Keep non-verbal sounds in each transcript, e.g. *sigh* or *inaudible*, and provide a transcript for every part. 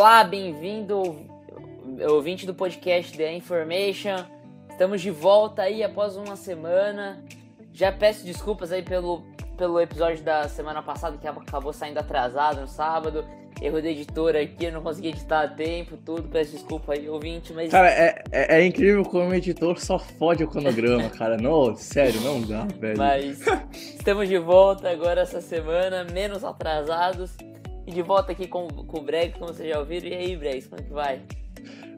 Olá, bem-vindo, ouvinte do podcast The Information. Estamos de volta aí após uma semana. Já peço desculpas aí pelo, pelo episódio da semana passada que acabou saindo atrasado no sábado. Erro da editora aqui, eu não consegui editar a tempo, tudo. Peço desculpa aí, ouvinte, mas. Cara, é, é, é incrível como o editor só fode o cronograma, cara. Não, sério, não dá, velho. Mas estamos de volta agora essa semana, menos atrasados. E de volta aqui com, com o Bregs, como vocês já ouviram. E aí, Bregs, como é que vai?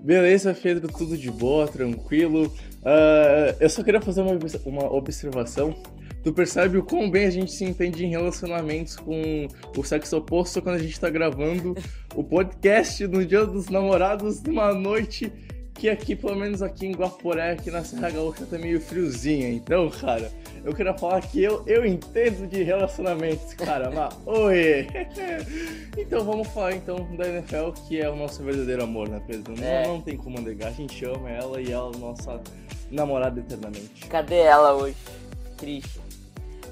Beleza, Pedro, tudo de boa, tranquilo. Uh, eu só queria fazer uma, uma observação. Tu percebe o quão bem a gente se entende em relacionamentos com o sexo oposto quando a gente tá gravando o podcast no Dia dos Namorados numa noite que aqui, pelo menos aqui em Guaporé, aqui na Serra Gaúcha, tá meio friozinha. Então, cara, eu queria falar que eu, eu entendo de relacionamentos, cara, mas *laughs* oi! *laughs* então vamos falar então da NFL, que é o nosso verdadeiro amor, né, Pedro? Não, é. não tem como negar, a gente ama ela e ela é nossa namorada eternamente. Cadê ela hoje? Triste.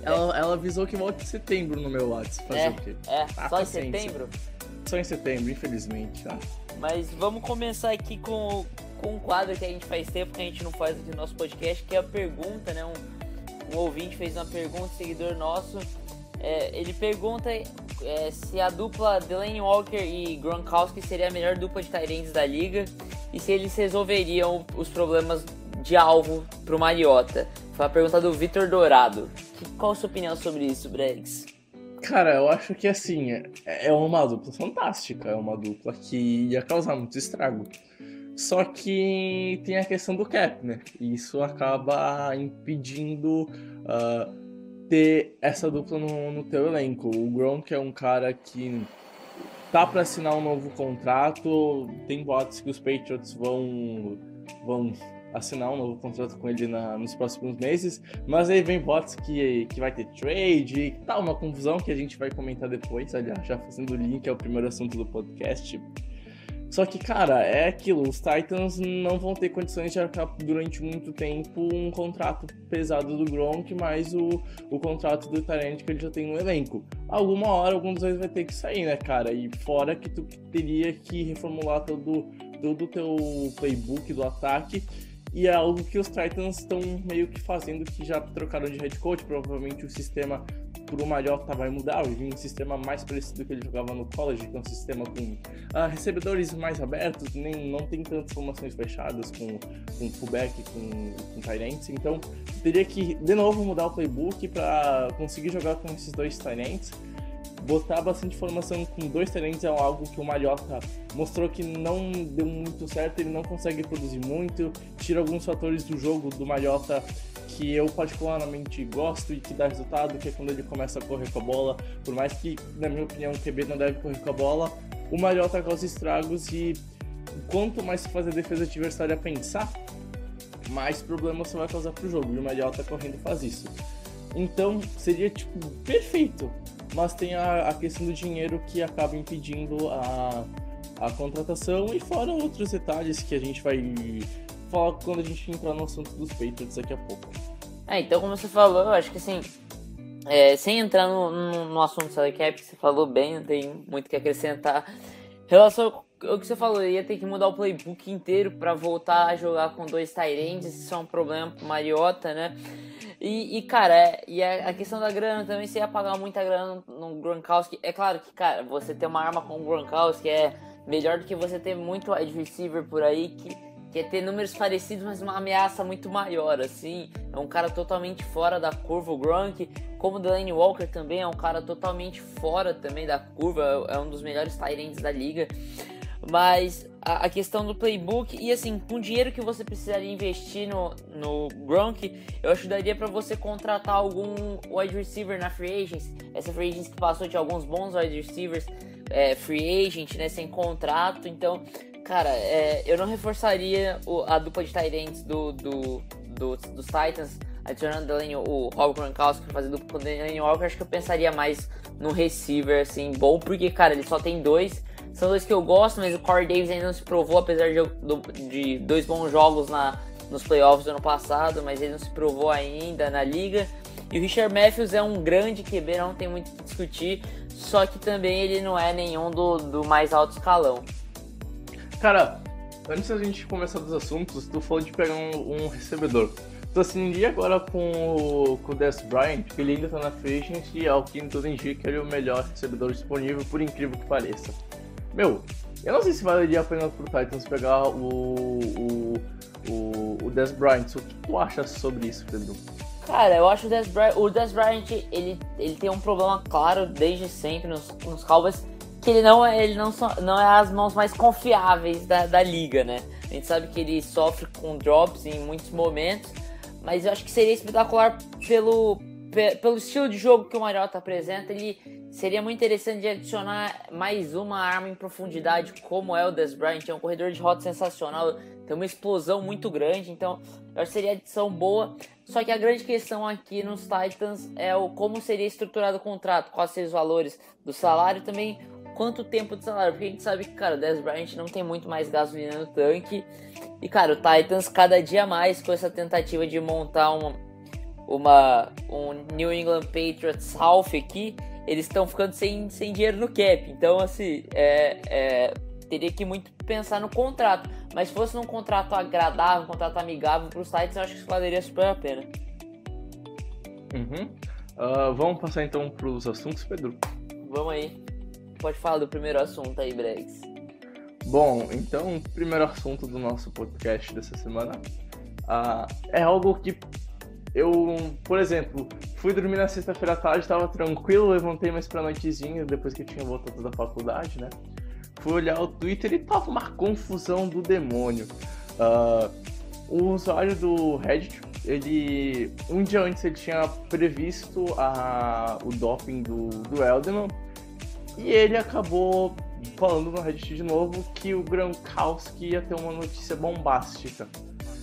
Ela, ela avisou que volta em setembro no meu WhatsApp. Fazer é, o quê? É, ah, só em setembro? Só em setembro, infelizmente. Ah. Mas vamos começar aqui com, com um quadro que a gente faz tempo que a gente não faz aqui no nosso podcast, que é a pergunta, né? Um, um ouvinte fez uma pergunta, um seguidor nosso. É, ele pergunta é, se a dupla Delaney Walker e Gronkowski seria a melhor dupla de Tyrants da liga e se eles resolveriam os problemas de alvo para o Mariota. Foi a pergunta do Vitor Dourado. Qual a sua opinião sobre isso, Bregs? Cara, eu acho que assim, é, é uma dupla fantástica, é uma dupla que ia causar muito estrago. Só que tem a questão do cap, né? Isso acaba impedindo uh, ter essa dupla no, no teu elenco. O Gronk é um cara que tá para assinar um novo contrato. Tem boatos que os Patriots vão, vão assinar um novo contrato com ele na, nos próximos meses. Mas aí vem boatos que, que vai ter trade e tá uma confusão que a gente vai comentar depois. Aliás, já fazendo o link, é o primeiro assunto do podcast. Só que, cara, é aquilo, os Titans não vão ter condições de arcar durante muito tempo um contrato pesado do Gronk, mais o, o contrato do Tarant que ele já tem no elenco. Alguma hora, algum dos dois vai ter que sair, né, cara? E fora que tu teria que reformular todo, todo o teu playbook do ataque e é algo que os Titans estão meio que fazendo, que já trocaram de head coach, provavelmente o sistema por Mariota vai mudar, vir um sistema mais parecido que ele jogava no college, que é um sistema com uh, recebedores mais abertos, nem, não tem tantas formações fechadas com, com fullback, com, com tight então teria que de novo mudar o playbook para conseguir jogar com esses dois tight botar bastante formação com dois talentos é algo que o Mariota mostrou que não deu muito certo, ele não consegue produzir muito, tira alguns fatores do jogo do Mariota que eu particularmente gosto e que dá resultado, que é quando ele começa a correr com a bola, por mais que, na minha opinião, o QB não deve correr com a bola, o Mariota causa estragos e quanto mais você faz a defesa adversária pensar, mais problemas você vai causar pro jogo, e o Mariota correndo faz isso. Então, seria, tipo, perfeito mas tem a, a questão do dinheiro que acaba impedindo a, a contratação e fora outros detalhes que a gente vai falar quando a gente entrar no assunto dos Patriots daqui a pouco. É, então como você falou, eu acho que assim, é, sem entrar no, no, no assunto salary cap, que você falou bem, não tem muito que acrescentar. Em relação ao que você falou, ia ter que mudar o playbook inteiro para voltar a jogar com dois Tyrants, isso é um problema pro Mariota, né? E, e, cara, é, e a, a, questão da grana também, você ia pagar muita grana no, no Gronkowski. É claro que, cara, você ter uma arma com o Gronkowski é melhor do que você ter muito wide receiver por aí que, que é ter números parecidos, mas uma ameaça muito maior, assim. É um cara totalmente fora da curva, o Gronk. Como o Delaney Walker também é um cara totalmente fora também da curva, é um dos melhores Tyrants da liga. Mas a, a, questão do playbook e assim, com o dinheiro que você precisaria investir no, no Gronk, eu ajudaria para você contratar algum wide receiver na free agents. Essa free agents que passou de alguns bons wide receivers, é, free agent, né, sem contrato. Então, cara, é, eu não reforçaria o, a dupla de ends do, do, do, dos Titans adicionando o Rob Gronkowski para fazer dupla com o Delaney Walker, acho que eu pensaria mais no receiver, assim, bom, porque, cara, ele só tem dois são dois que eu gosto, mas o Corey Davis ainda não se provou, apesar de, de dois bons jogos na, nos playoffs do ano passado, mas ele não se provou ainda na liga. E o Richard Matthews é um grande QB, não tem muito o que discutir, só que também ele não é nenhum do, do mais alto escalão. Cara, antes da gente começar dos assuntos, tu falou de pegar um, um recebedor. Tô assistindo agora com o, com o Des Bryant, que ele ainda tá na free e ao que tudo indica ele é o melhor recebedor disponível, por incrível que pareça. Meu, eu não sei se valeria a pena pro Titans pegar o, o, o, o Des Bryant. O que tu acha sobre isso, Pedro? Cara, eu acho o Des Bryant, o Des Bryant ele, ele tem um problema claro desde sempre nos, nos Cowboys, que ele não é, ele não, não é as mãos mais confiáveis da, da liga, né? A gente sabe que ele sofre com drops em muitos momentos, mas eu acho que seria espetacular pelo, pelo estilo de jogo que o Mariota apresenta. Ele seria muito interessante de adicionar mais uma arma em profundidade, como é o Des Bryant. É um corredor de rota sensacional, tem uma explosão muito grande, então eu acho que seria adição boa. Só que a grande questão aqui nos Titans é o como seria estruturado o contrato, quais seriam os valores do salário também quanto tempo de salário, porque a gente sabe que, cara, o Des Bryant não tem muito mais gasolina no tanque. E, cara, o Titans cada dia mais com essa tentativa de montar uma, uma um New England Patriots South aqui, eles estão ficando sem, sem dinheiro no cap. Então, assim, é, é, teria que muito pensar no contrato. Mas se fosse num contrato agradável, um contrato amigável para os Titans, eu acho que isso valeria super a pena. Uhum. Uh, vamos passar então para os assuntos, Pedro? Vamos aí. Pode falar do primeiro assunto aí, Bregs. Bom, então, o primeiro assunto do nosso podcast dessa semana uh, é algo que eu, por exemplo, fui dormir na sexta-feira à tarde, estava tranquilo, levantei mais pra noitezinha, depois que eu tinha voltado da faculdade, né? Fui olhar o Twitter e tava uma confusão do demônio. Uh, o usuário do Reddit, ele. Um dia antes ele tinha previsto a, o doping do, do Elderman e ele acabou falando no Reddit de novo que o Gronkowski ia ter uma notícia bombástica.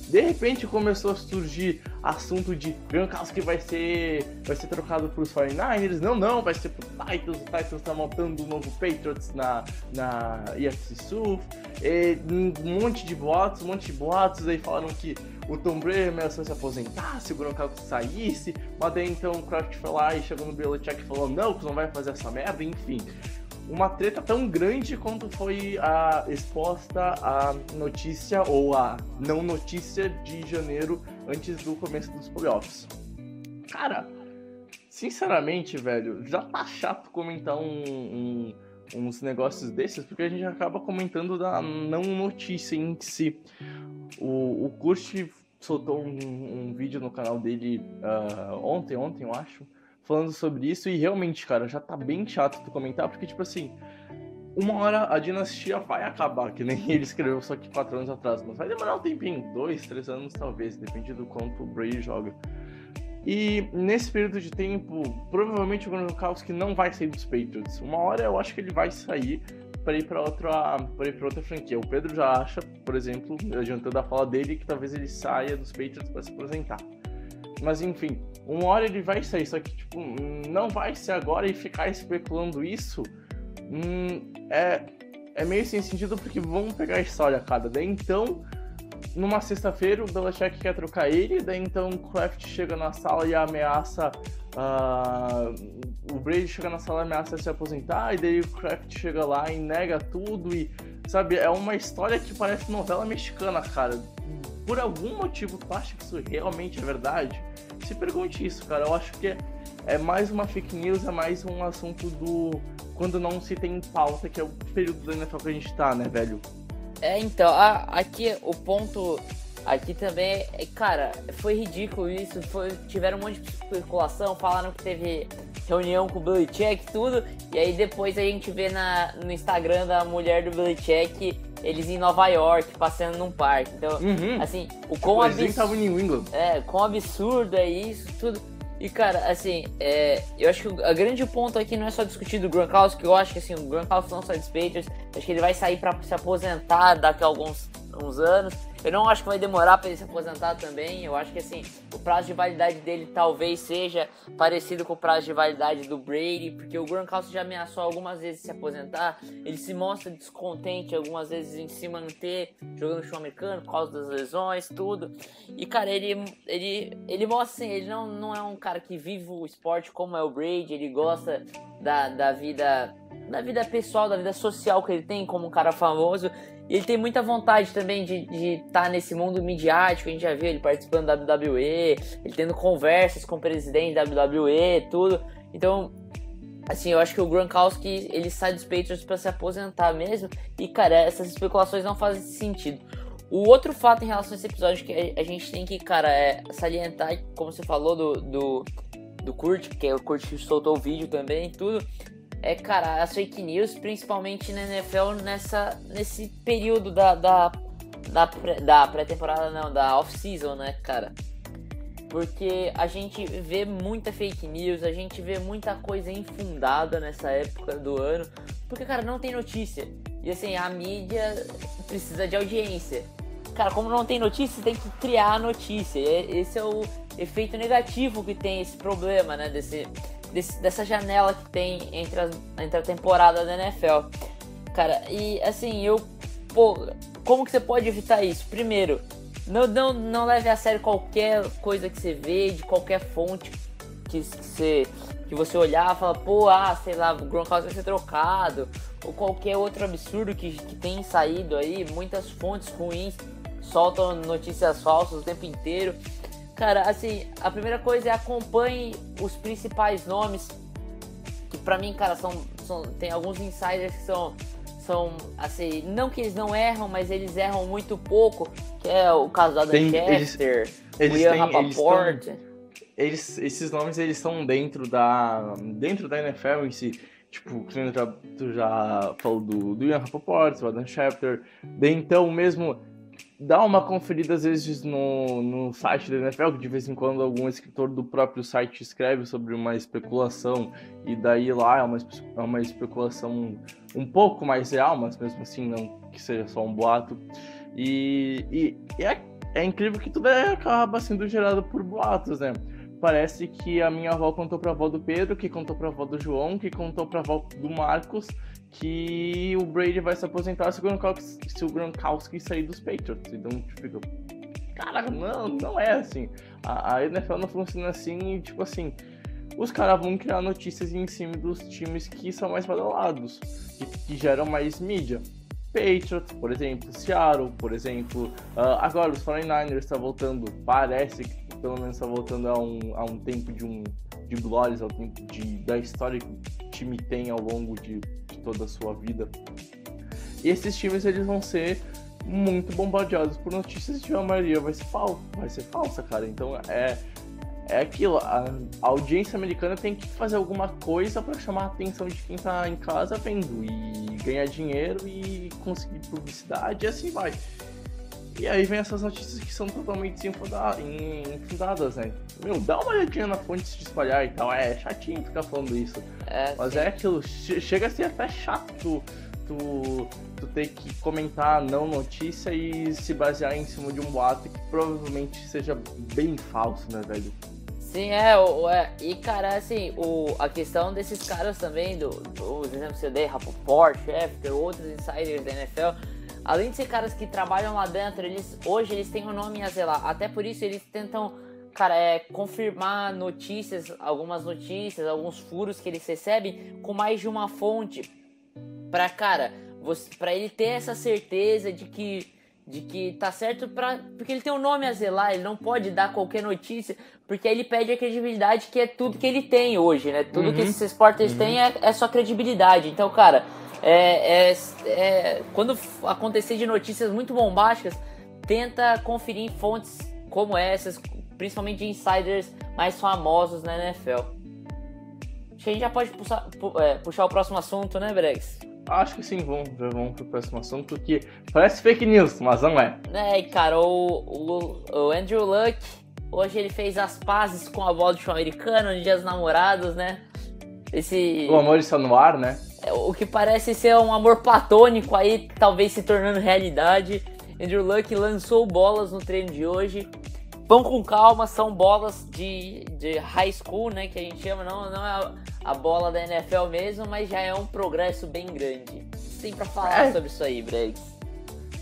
De repente começou a surgir assunto de Gronkowski vai ser vai ser trocado para os 49ers. Não, não, vai ser pro Titans. O Titans está montando um novo Patriots na, na EFC Sul. Um monte de boatos, um monte de boatos. Aí falaram que o Tom Brady ameaçou se aposentar se o Gronkowski saísse. Mas daí então o Kraft foi lá e chegou no Belichick e falou: Não, que não vai fazer essa merda. Enfim uma treta tão grande quanto foi a exposta a notícia ou a não notícia de janeiro antes do começo dos playoffs. Cara, sinceramente, velho, já tá chato comentar um, um, uns negócios desses porque a gente acaba comentando da não notícia em si. O, o Kurt soltou um, um vídeo no canal dele uh, ontem, ontem eu acho, falando sobre isso e realmente, cara, já tá bem chato tu comentar, porque, tipo assim, uma hora a dinastia vai acabar, que nem *laughs* ele escreveu só que quatro anos atrás, mas vai demorar um tempinho, dois, três anos talvez, depende do quanto o Brady joga. E nesse período de tempo, provavelmente o Gronkowski não vai sair dos Patriots. Uma hora eu acho que ele vai sair para ir para outra, outra franquia. O Pedro já acha, por exemplo, adiantando a fala dele, que talvez ele saia dos Patriots para se aposentar. Mas enfim, uma hora ele vai sair, só que tipo, não vai ser agora e ficar especulando isso hum, é, é meio sem sentido porque vamos pegar a história, cara. Daí então, numa sexta-feira, o Belichick quer trocar ele, daí então o Kraft chega na sala e ameaça. Uh, o Brady chega na sala e ameaça se aposentar, e daí o Kraft chega lá e nega tudo e. Sabe, é uma história que parece novela mexicana, cara por algum motivo tu acha que isso realmente é verdade, se pergunte isso, cara. Eu acho que é, é mais uma fake news, é mais um assunto do quando não se tem pauta, que é o período da NFL que a gente tá, né, velho? É, então, a, aqui o ponto aqui também é, cara, foi ridículo isso, foi, tiveram um monte de especulação, falaram que teve reunião com o Belichick e tudo, e aí depois a gente vê na, no Instagram da mulher do Belichick eles em Nova York, passeando num parque. Então, uhum. assim, o quão absurdo. É, quão absurdo é isso, tudo. E, cara, assim, é, eu acho que o grande ponto aqui não é só discutir do Gronkowski, que eu acho que, assim, o Gronkowski não sai dos Patriots, acho que ele vai sair para se aposentar daqui a alguns uns anos. Eu não acho que vai demorar para ele se aposentar também. Eu acho que assim, o prazo de validade dele talvez seja parecido com o prazo de validade do Brady, porque o Gronkowski já ameaçou algumas vezes se aposentar. Ele se mostra descontente algumas vezes em se manter jogando show americano por causa das lesões, tudo. E cara, ele ele ele mostra assim, ele não, não é um cara que vive o esporte como é o Brady, ele gosta da, da vida da vida pessoal, da vida social que ele tem como um cara famoso. E ele tem muita vontade também de estar tá nesse mundo midiático. A gente já viu ele participando da WWE, ele tendo conversas com o presidente da WWE, tudo. Então, assim, eu acho que o Gronkowski ele sai dos Patriots para se aposentar mesmo. E, cara, essas especulações não fazem sentido. O outro fato em relação a esse episódio que a gente tem que, cara, é salientar, como você falou do, do, do Kurt, que é o Kurt soltou o vídeo também, tudo é, cara, as fake news, principalmente na NFL, nessa, nesse período da, da, da, da pré-temporada, não, da off-season, né, cara? Porque a gente vê muita fake news, a gente vê muita coisa infundada nessa época do ano, porque, cara, não tem notícia. E assim, a mídia precisa de audiência. Cara, como não tem notícia, tem que criar notícia. Esse é o efeito negativo que tem esse problema, né? Desse, desse, dessa janela que tem entre, as, entre a temporada da NFL. Cara, e assim, eu. Pô, como que você pode evitar isso? Primeiro, não, não, não leve a sério qualquer coisa que você vê, de qualquer fonte que, que você, que você olhar e pô, ah, sei lá, o Gronkowski vai ser trocado, ou qualquer outro absurdo que, que tem saído aí, muitas fontes ruins soltam notícias falsas o tempo inteiro. Cara, assim, a primeira coisa é acompanhe os principais nomes. Que pra mim, cara, são, são. Tem alguns insiders que são. São, assim, não que eles não erram, mas eles erram muito pouco, que é o caso tem, Schefter, eles, o Ian têm, Rapaport. Eles, eles, esses nomes, eles estão dentro da, dentro da NFL em si. Tipo, tu já, tu já falou do, do Ian Rapaport, do Adam Schefter. Então, mesmo dá uma conferida às vezes no, no site da NFL, que de vez em quando algum escritor do próprio site escreve sobre uma especulação, e daí lá é uma, é uma especulação um pouco mais real, mas mesmo assim não que seja só um boato. E, e, e é, é incrível que tudo é, acaba sendo gerado por boatos, né? Parece que a minha avó contou pra avó do Pedro, que contou pra avó do João, que contou pra avó do Marcos, que o Brady vai se aposentar se o Gronkowski, se o Gronkowski sair dos Patriots. Então, tipo, cara, não, não é assim. A, a NFL não funciona assim e, tipo assim, os caras vão criar notícias em cima dos times que são mais badalados, que, que geram mais mídia. Patriots, por exemplo, Seattle, por exemplo. Uh, agora, os 49ers está voltando, parece que pelo menos está voltando a um, a um tempo de, um, de glórias, ao tempo de, da história que o time tem ao longo de toda a sua vida. E esses times eles vão ser muito bombardeados por notícias de a maioria vai ser falsa, vai ser falsa, cara. Então é é aquilo, a, a audiência americana tem que fazer alguma coisa para chamar a atenção de quem tá em casa vendo e ganhar dinheiro e conseguir publicidade e assim vai. E aí vem essas notícias que são totalmente infundadas, né? Meu, dá uma olhadinha na fonte de espalhar e tal. É chatinho ficar falando isso. É, Mas sim. é aquilo, chega a ser até chato tu, tu, tu ter que comentar não notícia e se basear em cima de um boato que provavelmente seja bem falso, né, velho? Sim, é, é, e cara, assim, o, a questão desses caras também, do, do exemplo que você dei, Rapoport, Schefter, outros insiders da NFL, além de ser caras que trabalham lá dentro, eles hoje eles têm um nome a zelar. Até por isso eles tentam, cara, é, confirmar notícias, algumas notícias, alguns furos que eles recebem com mais de uma fonte. Pra, cara, pra ele ter essa certeza de que de que tá certo para porque ele tem um nome a zelar, ele não pode dar qualquer notícia, porque aí ele perde a credibilidade que é tudo que ele tem hoje, né? Tudo uhum. que esses esportes uhum. têm é, é só credibilidade. Então, cara, é, é, é, quando acontecer de notícias muito bombásticas, tenta conferir em fontes como essas, principalmente de insiders mais famosos na NFL. Acho que a gente já pode puxar, é, puxar o próximo assunto, né, Bregs? Acho que sim, vamos, vamos pro próximo assunto, porque parece fake news, mas não é. É, cara, o, o, o Andrew Luck, hoje ele fez as pazes com a bola do show americano, no Dia dos Namorados, né? Esse... O amor está no ar, né? O que parece ser um amor platônico aí, talvez se tornando realidade. Andrew Luck lançou bolas no treino de hoje. Vão com calma, são bolas de, de high school, né? Que a gente chama, não, não é a, a bola da NFL mesmo, mas já é um progresso bem grande. Tem pra falar é. sobre isso aí, Bregs?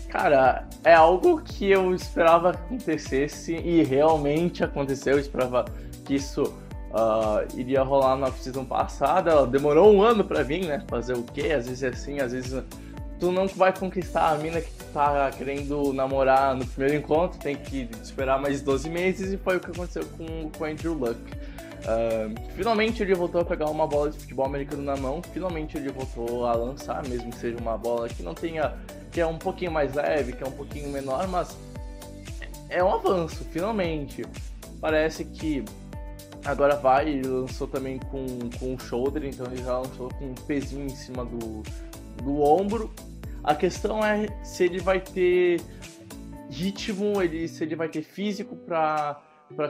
Cara, é algo que eu esperava que acontecesse e realmente aconteceu. Eu esperava que isso uh, iria rolar na season passada, ela demorou um ano pra vir, né? Fazer o quê? Às vezes é assim, às vezes tu não vai conquistar a mina que tu tá querendo namorar no primeiro encontro, tem que esperar mais 12 meses e foi o que aconteceu com, com Andrew Luck. Uh, finalmente ele voltou a pegar uma bola de futebol americano na mão, finalmente ele voltou a lançar, mesmo que seja uma bola que não tenha. que é um pouquinho mais leve, que é um pouquinho menor, mas é um avanço, finalmente. Parece que agora vai, lançou também com, com o shoulder, então ele já lançou com um pezinho em cima do, do ombro. A questão é se ele vai ter ritmo, ele, se ele vai ter físico para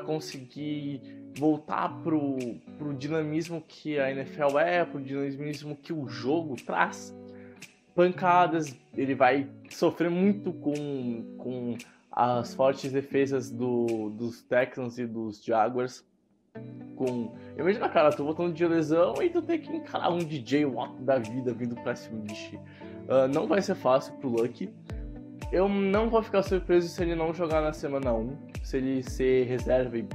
conseguir voltar pro, pro dinamismo que a NFL é, pro dinamismo que o jogo traz. Pancadas, ele vai sofrer muito com, com as fortes defesas do, dos Texans e dos Jaguars. Com. Imagina, cara, tu voltando de lesão e tu tem que encarar um DJ Watt da vida vindo pra cima de. Uh, não vai ser fácil pro Lucky. Eu não vou ficar surpreso se ele não jogar na semana 1, se ele ser reserva e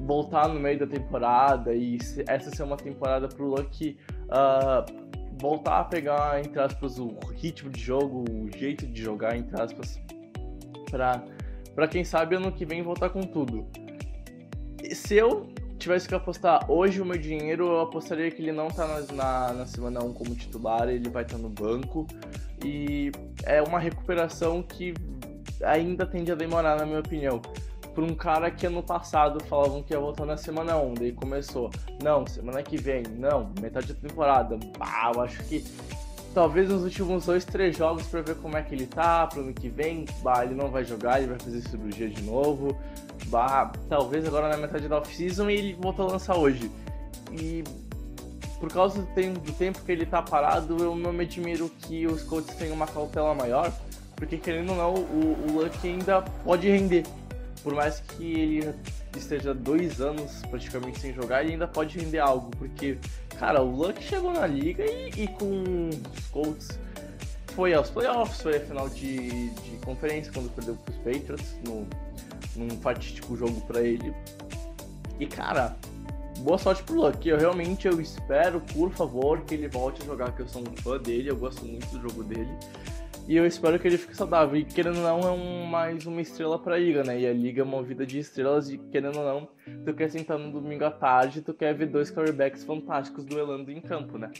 voltar no meio da temporada e essa ser uma temporada pro Luck uh, voltar a pegar, entre aspas, o ritmo de jogo, o jeito de jogar, entre aspas, pra, pra quem sabe ano que vem voltar com tudo. Se eu tivesse que apostar hoje o meu dinheiro, eu apostaria que ele não tá na, na semana 1 como titular, ele vai estar tá no banco. E é uma recuperação que ainda tende a demorar, na minha opinião por um cara que ano passado falavam que ia voltar na semana 1, daí começou, não, semana que vem, não, metade da temporada. Bah, eu acho que talvez nos últimos dois, três jogos para ver como é que ele tá, pro ano que vem, bah, ele não vai jogar, ele vai fazer cirurgia de novo. Talvez agora na metade da off-season e ele voltou a lançar hoje. E por causa do tempo, que ele tá parado, eu não me admiro que os Colts tenham uma cautela maior, porque querendo ou não, o, o Luck ainda pode render por mais que ele esteja dois anos praticamente sem jogar, ele ainda pode render algo, porque, cara, o Luck chegou na liga e, e com os Colts foi aos playoffs, foi a final de, de conferência quando perdeu para os Patriots, no, num fatídico jogo para ele. E, cara, boa sorte pro Luck. Eu realmente eu espero, por favor, que ele volte a jogar, que eu sou um fã dele, eu gosto muito do jogo dele. E eu espero que ele fique saudável. E querendo ou não, é um, mais uma estrela pra liga, né? E a liga é uma vida de estrelas. E querendo ou não, tu quer sentar no domingo à tarde, tu quer ver dois quarterbacks fantásticos duelando em campo, né?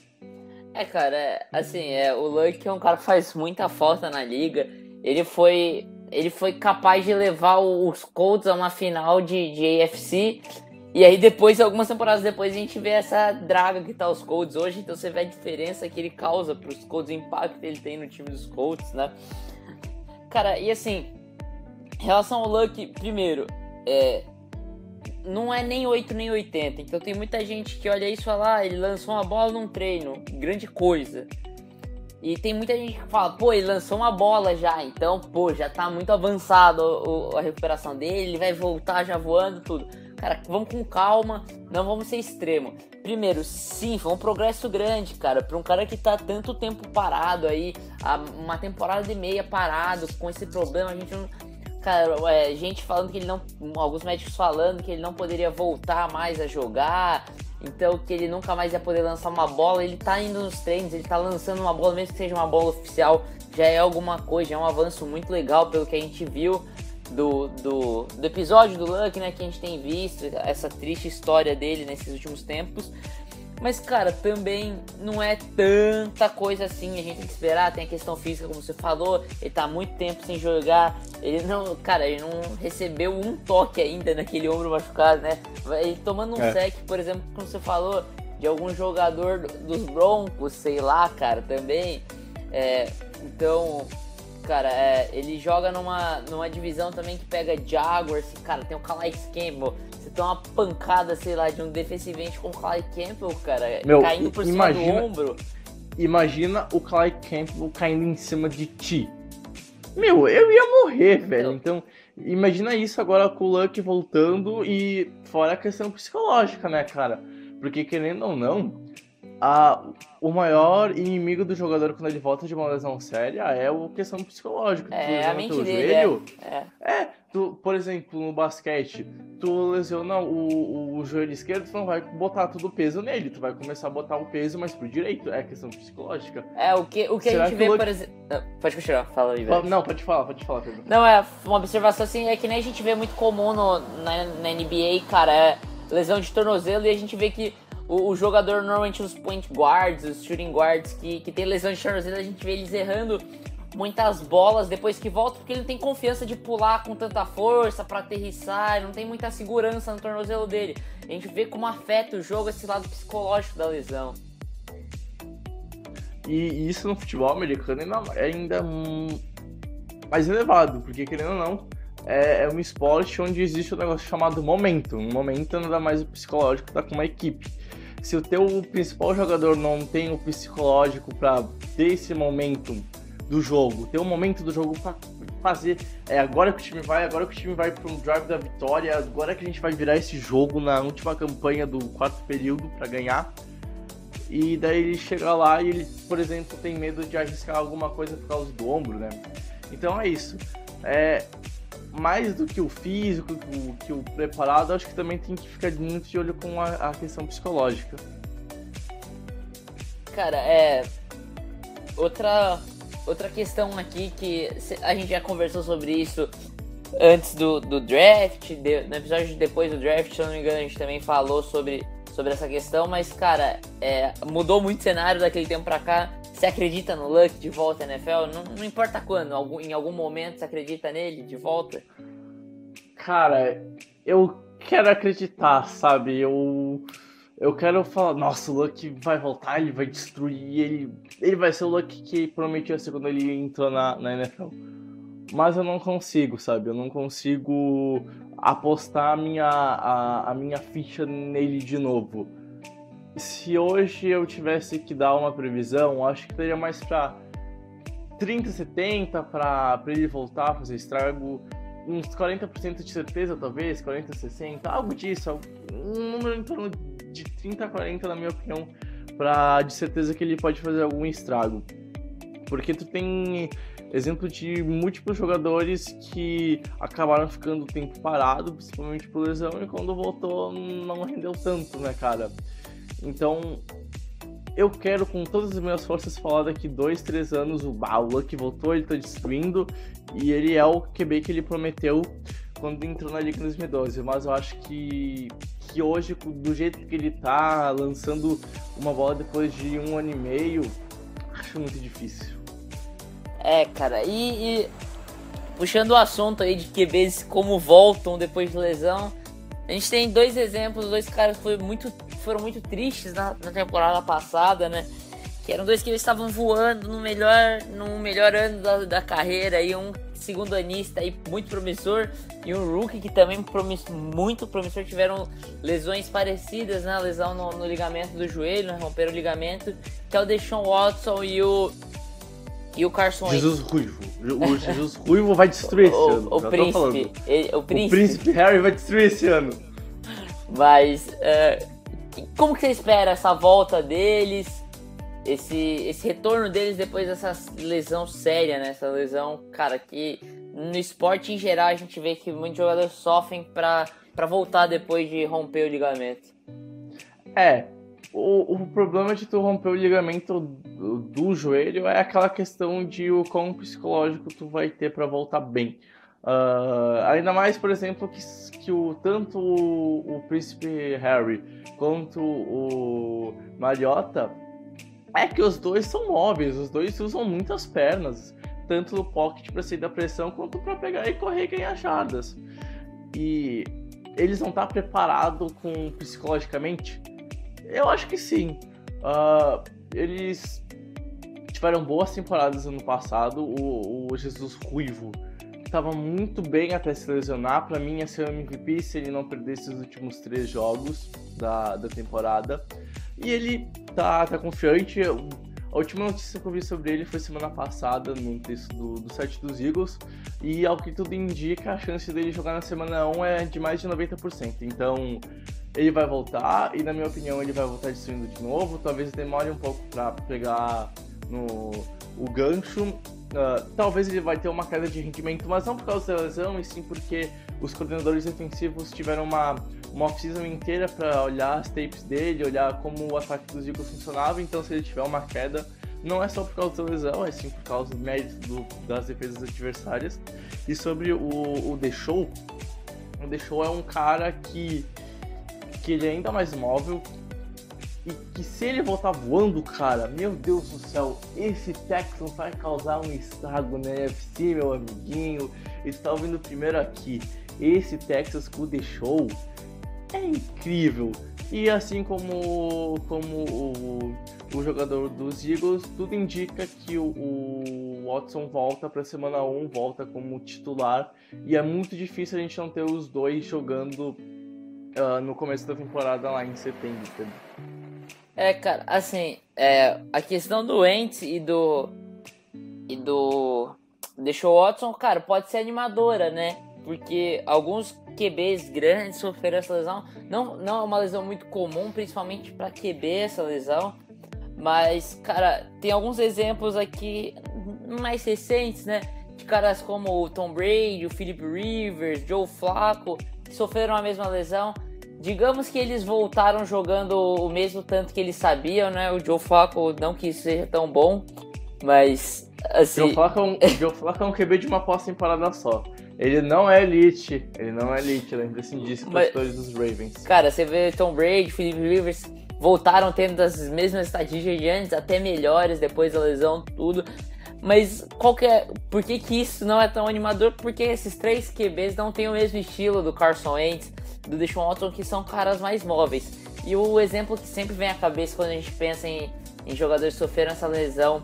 É, cara, é, assim, é, o Luck é um cara que faz muita falta na liga. Ele foi. Ele foi capaz de levar os Colts a uma final de, de AFC e aí depois, algumas temporadas depois, a gente vê essa draga que tá os Colts hoje, então você vê a diferença que ele causa pros Colts, o impacto que ele tem no time dos Colts, né? Cara, e assim, em relação ao Luck, primeiro, é, não é nem 8 nem 80, então tem muita gente que olha isso e fala, ah, ele lançou uma bola num treino, grande coisa. E tem muita gente que fala, pô, ele lançou uma bola já, então, pô, já tá muito avançado a recuperação dele, ele vai voltar já voando, tudo. Cara, vamos com calma, não vamos ser extremo. Primeiro, sim, foi um progresso grande, cara, para um cara que tá tanto tempo parado aí, uma temporada e meia parado com esse problema, a gente não. Cara, é, gente falando que ele não. Alguns médicos falando que ele não poderia voltar mais a jogar, então que ele nunca mais ia poder lançar uma bola. Ele tá indo nos treinos, ele tá lançando uma bola, mesmo que seja uma bola oficial, já é alguma coisa, é um avanço muito legal pelo que a gente viu do, do, do episódio do Luck, né, que a gente tem visto, essa triste história dele nesses últimos tempos. Mas, cara, também não é tanta coisa assim, a gente tem que esperar, tem a questão física, como você falou, ele tá muito tempo sem jogar, ele não, cara, ele não recebeu um toque ainda naquele ombro machucado, né? Ele tomando um é. sec, por exemplo, como você falou, de algum jogador dos Broncos, sei lá, cara, também. É, então, cara, é, ele joga numa, numa divisão também que pega Jaguars, cara, tem o Calais Campbell. Você tem uma pancada, sei lá, de um defensivente com o Calais Campbell, cara, Meu, caindo por imagina, cima do ombro. Imagina o Calais Campbell caindo em cima de ti. Meu, eu ia morrer, velho. Então, imagina isso agora com o Luck voltando e fora a questão psicológica, né, cara? Porque querendo ou não, a, o maior inimigo do jogador quando ele volta de uma lesão séria é a questão psicológica. É, a mente dele. Joelho, é. é. tu, por exemplo, no basquete, tu lesiona o, o joelho esquerdo, tu não vai botar todo o peso nele, tu vai começar a botar o peso mais pro direito, é questão psicológica. É, o que, o que a gente vê, por exemplo... Ah, pode continuar, fala aí, velho. Não, pode falar, pode falar, Pedro. Não, é, uma observação assim, é que nem a gente vê muito comum no, na, na NBA, cara, é lesão de tornozelo, e a gente vê que o, o, jogador, normalmente os point guards, os shooting guards, que, que tem lesão de tornozelo, a gente vê eles errando muitas bolas depois que volta, porque ele não tem confiança de pular com tanta força para aterrissar, não tem muita segurança no tornozelo dele. A gente vê como afeta o jogo esse lado psicológico da lesão. E isso no futebol americano é ainda mais elevado, porque querendo ou não, é, é um esporte onde existe um negócio chamado momento. Um momento nada mais o psicológico tá com uma equipe. Se o teu principal jogador não tem o psicológico para ter esse momento do jogo, ter um momento do jogo para fazer. É agora que o time vai, agora que o time vai para um drive da vitória, agora que a gente vai virar esse jogo na última campanha do quarto período para ganhar. E daí ele chega lá e ele, por exemplo, tem medo de arriscar alguma coisa por causa do ombro, né? Então é isso. É, mais do que o físico, que o, que o preparado, acho que também tem que ficar muito de olho com a, a questão psicológica. Cara, é. Outra outra questão aqui que a gente já conversou sobre isso antes do, do draft, de, no episódio depois do draft, se eu não me engano, a gente também falou sobre, sobre essa questão, mas cara, é, mudou muito o cenário daquele tempo pra cá. Você acredita no Luck de volta NFL? Não, não importa quando, em algum momento você acredita nele de volta? Cara, eu quero acreditar, sabe? Eu eu quero falar, nossa, o Luck vai voltar, ele vai destruir, ele, ele vai ser o Luck que prometia ser quando ele entrou na, na NFL. Mas eu não consigo, sabe? Eu não consigo apostar a minha, a, a minha ficha nele de novo. Se hoje eu tivesse que dar uma previsão, acho que teria mais pra 30, 70 pra, pra ele voltar a fazer estrago. Uns 40% de certeza, talvez, 40, 60, algo disso, um número em torno de 30 a 40, na minha opinião, para de certeza que ele pode fazer algum estrago. Porque tu tem exemplo de múltiplos jogadores que acabaram ficando tempo parado, principalmente por lesão, e quando voltou não rendeu tanto, né, cara? Então, eu quero com todas as minhas forças falar daqui dois, três anos o, ah, Luck voltou, ele tá destruindo, e ele é o QB que ele prometeu quando entrou na Liga em 2012, mas eu acho que que hoje, do jeito que ele tá, lançando uma bola depois de um ano e meio, acho muito difícil. É, cara, e, e puxando o assunto aí de QBs como voltam depois de lesão, a gente tem dois exemplos, dois caras que muito, foram muito tristes na, na temporada passada, né? Que eram dois que estavam voando no melhor, no melhor ano da, da carreira, e um segundo anista aí muito promissor e um rookie que também promiss, muito promissor tiveram lesões parecidas, né? Lesão no, no ligamento do joelho, né? romperam o ligamento, que é o Deshaun Watson e o e o Carson Jesus Ruivo. O Jesus Ruivo vai destruir esse o, ano. O, príncipe, ele, o príncipe. O príncipe Harry vai destruir esse ano. Mas uh, como que você espera essa volta deles? esse, esse retorno deles depois dessa lesão séria, né? Essa lesão, cara, que no esporte em geral a gente vê que muitos jogadores sofrem para voltar depois de romper o ligamento. É, o, o problema de tu romper o ligamento do, do joelho é aquela questão de o quão psicológico tu vai ter para voltar bem. Uh, ainda mais, por exemplo, que, que o, tanto o, o príncipe Harry quanto o Mariota é que os dois são móveis, os dois usam muitas pernas, tanto no pocket para sair da pressão quanto para pegar e correr e ganhar jardas. E eles não estão tá preparados psicologicamente? Eu acho que sim. Uh, eles tiveram boas temporadas ano passado. O, o Jesus Ruivo estava muito bem até se lesionar. Para mim, ia ser o MVP se ele não perdesse os últimos três jogos da, da temporada. E ele tá, tá confiante. A última notícia que eu vi sobre ele foi semana passada, no texto do, do site dos Eagles. E ao que tudo indica, a chance dele jogar na semana 1 é de mais de 90%. Então, ele vai voltar, e na minha opinião, ele vai voltar destruindo de novo. Talvez demore um pouco para pegar no, o gancho. Uh, talvez ele vai ter uma queda de rendimento, mas não por causa da lesão, e sim porque os coordenadores defensivos tiveram uma, uma off-season inteira para olhar as tapes dele, olhar como o ataque dos Eagles funcionava, então se ele tiver uma queda, não é só por causa da lesão, é sim por causa do mérito do, das defesas adversárias. E sobre o, o The Show, o The Show é um cara que, que ele é ainda mais móvel, e que se ele voltar voando, cara, meu Deus do céu, esse Texan vai causar um estrago na NFC, meu amiguinho. Está ouvindo primeiro aqui. Esse Texas com The Show é incrível. E assim como, como o, o jogador dos Eagles, tudo indica que o, o Watson volta para semana 1, volta como titular. E é muito difícil a gente não ter os dois jogando uh, no começo da temporada lá em setembro. É, cara, assim, é, a questão do Wentz e do. e do. Deixou Watson, cara, pode ser animadora, né? Porque alguns QBs grandes sofreram essa lesão. Não, não é uma lesão muito comum, principalmente para QB essa lesão. Mas, cara, tem alguns exemplos aqui mais recentes, né? De caras como o Tom Brady, o Philip Rivers, Joe Flacco, que sofreram a mesma lesão. Digamos que eles voltaram jogando o mesmo tanto que eles sabiam, né? O Joe Flacco não que seja tão bom, mas assim... Joe Flacco, é um, *laughs* Joe Flacco é um QB de uma pós-temporada só. Ele não é elite, ele não é elite, lembre-se disso para os dos Ravens. Cara, você vê Tom Brady, Philip Rivers voltaram tendo as mesmas estatísticas de antes, até melhores depois da lesão, tudo. Mas qual que é, por que, que isso não é tão animador? Porque esses três QBs não têm o mesmo estilo do Carson Wentz, do Deshaun Watson, que são caras mais móveis. E o exemplo que sempre vem à cabeça quando a gente pensa em, em jogadores que sofreram essa lesão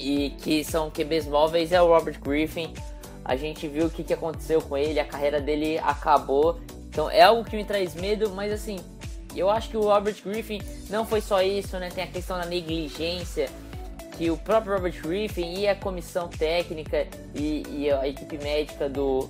e que são QBs móveis é o Robert Griffin. A gente viu o que, que aconteceu com ele, a carreira dele acabou. Então é algo que me traz medo, mas assim, eu acho que o Robert Griffin não foi só isso, né? Tem a questão da negligência, que o próprio Robert Griffin e a comissão técnica e, e a equipe médica do,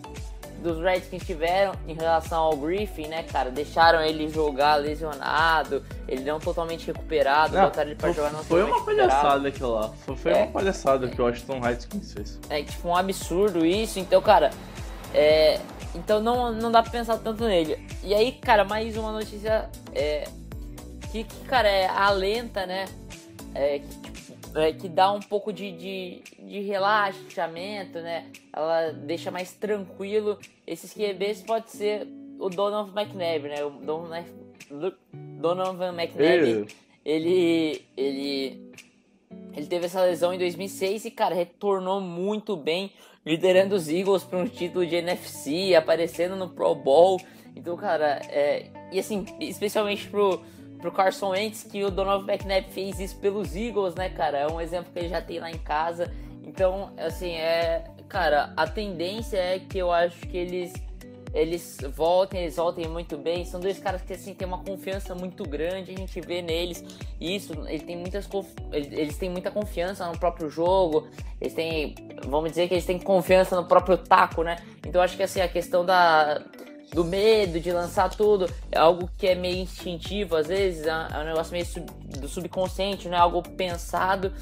dos Redskins tiveram em relação ao Griffin, né, cara? Deixaram ele jogar lesionado, ele não totalmente recuperado, não, botaram ele pra jogar não Foi uma palhaçada aquilo lá. Foi, foi é, uma palhaçada é, que o Washington Redskins fez. É, tipo, um absurdo isso. Então, cara, é, então não, não dá pra pensar tanto nele. E aí, cara, mais uma notícia é, que, que, cara, é alenta, né? É, que, tipo, é, que dá um pouco de, de, de, relaxamento, né? Ela deixa mais tranquilo. Esses QBs pode ser o Donovan McNabb, né? O Donovan, Donovan McNabb, ele, ele, ele teve essa lesão em 2006 e, cara, retornou muito bem, liderando os Eagles para um título de NFC, aparecendo no Pro Bowl. Então, cara, é, e assim, especialmente pro pro Carson Wentz que o Donovan McNabb fez isso pelos Eagles, né, cara? É um exemplo que ele já tem lá em casa. Então, assim, é, cara, a tendência é que eu acho que eles eles voltem, eles voltem muito bem. São dois caras que assim têm uma confiança muito grande, a gente vê neles isso. Eles têm muitas eles têm muita confiança no próprio jogo. Eles têm, vamos dizer que eles têm confiança no próprio taco, né? Então acho que assim a questão da do medo de lançar tudo. É algo que é meio instintivo, às vezes, é, é um negócio meio sub, do subconsciente, não é algo pensado,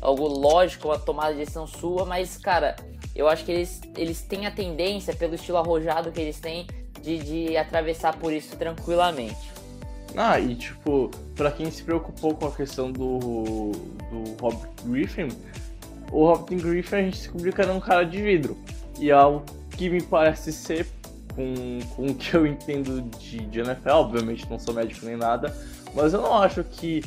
algo lógico, uma tomada de decisão sua, mas, cara, eu acho que eles, eles têm a tendência, pelo estilo arrojado que eles têm, de, de atravessar por isso tranquilamente. Ah, e tipo, pra quem se preocupou com a questão do, do Robert Griffin, o Robert Griffin a gente descobriu que era um cara de vidro. E é algo que me parece ser com, com o que eu entendo de, de NFL, obviamente não sou médico nem nada, mas eu não acho que,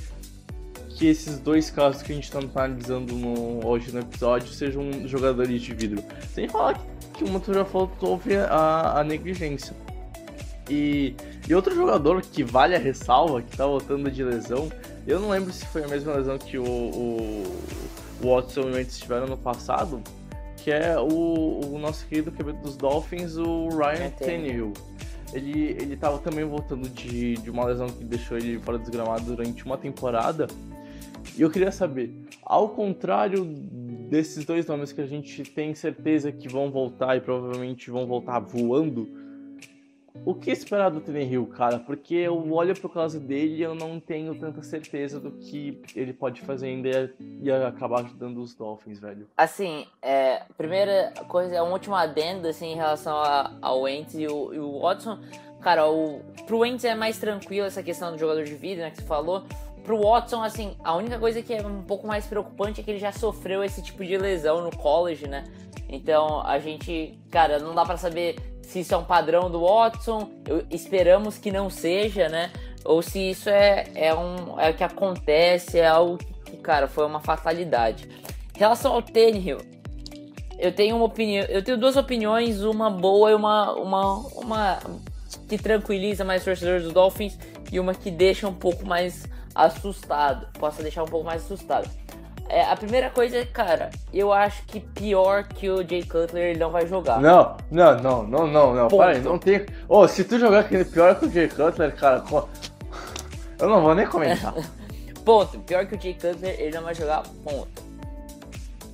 que esses dois casos que a gente está analisando no, hoje no episódio sejam jogadores de vidro. Sem falar que, que o motor já falou houve a, a negligência. E, e outro jogador que vale a ressalva, que tá voltando de lesão, eu não lembro se foi a mesma lesão que o, o, o Watson e o Wentz tiveram no passado, que é o, o nosso querido QB dos Dolphins, o Ryan Tannehill. Ele, ele tava também voltando de, de uma lesão que deixou ele fora dos gramados durante uma temporada. E eu queria saber, ao contrário desses dois nomes que a gente tem certeza que vão voltar e provavelmente vão voltar voando, o que esperar do Hill, cara? Porque eu olho pro caso dele e eu não tenho tanta certeza do que ele pode fazer ainda e acabar ajudando os Dolphins, velho. Assim, é, primeira coisa, é um último adendo assim, em relação ao Wentz e o, e o Watson. Cara, o, pro Wentz é mais tranquilo essa questão do jogador de vida, né, que você falou. Pro Watson, assim, a única coisa que é um pouco mais preocupante é que ele já sofreu esse tipo de lesão no college, né? Então a gente, cara, não dá para saber se isso é um padrão do Watson, eu, esperamos que não seja, né? Ou se isso é, é, um, é o que acontece, é algo que, cara, foi uma fatalidade. Em relação ao Tannehill, eu tenho uma opinião, eu tenho duas opiniões, uma boa e uma, uma, uma que tranquiliza mais os torcedores dos Dolphins e uma que deixa um pouco mais assustado, possa deixar um pouco mais assustado. É, a primeira coisa é, cara, eu acho que pior que o Jay Cutler ele não vai jogar. Não, não, não, não, não, não. Para não tem. Ô, oh, se tu jogar aquele pior que o Jay Cutler, cara, eu não vou nem comentar. *laughs* ponto. Pior que o Jay Cutler, ele não vai jogar, ponto.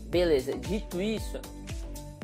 Beleza, dito isso,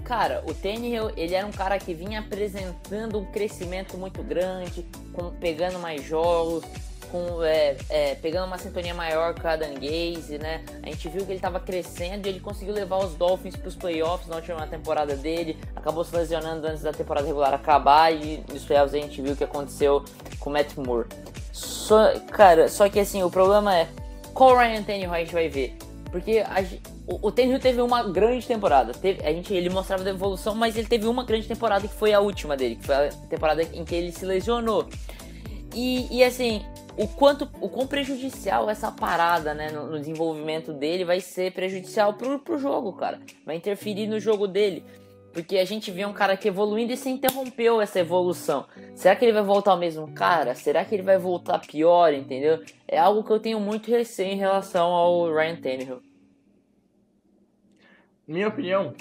cara, o Tannehill, ele era um cara que vinha apresentando um crescimento muito grande, com, pegando mais jogos, com, é, é, pegando uma sintonia maior com a Gaze, né? A gente viu que ele estava crescendo e ele conseguiu levar os Dolphins para os playoffs na última temporada dele. Acabou se lesionando antes da temporada regular acabar e nos playoffs a gente viu o que aconteceu com o Matt Moore. Só, cara, só que assim, o problema é qual Ryan Tannehill a gente vai ver? Porque a, o, o Tannehill teve uma grande temporada. Teve, a gente, ele mostrava a evolução, mas ele teve uma grande temporada que foi a última dele, que foi a temporada em que ele se lesionou. E, e assim, o quanto o quão prejudicial essa parada, né, no, no, desenvolvimento dele vai ser prejudicial pro, pro jogo, cara. Vai interferir no jogo dele. Porque a gente vê um cara que evoluindo e se interrompeu essa evolução. Será que ele vai voltar ao mesmo cara? Será que ele vai voltar pior, entendeu? É algo que eu tenho muito receio em relação ao Ryan Tannehill. Minha opinião,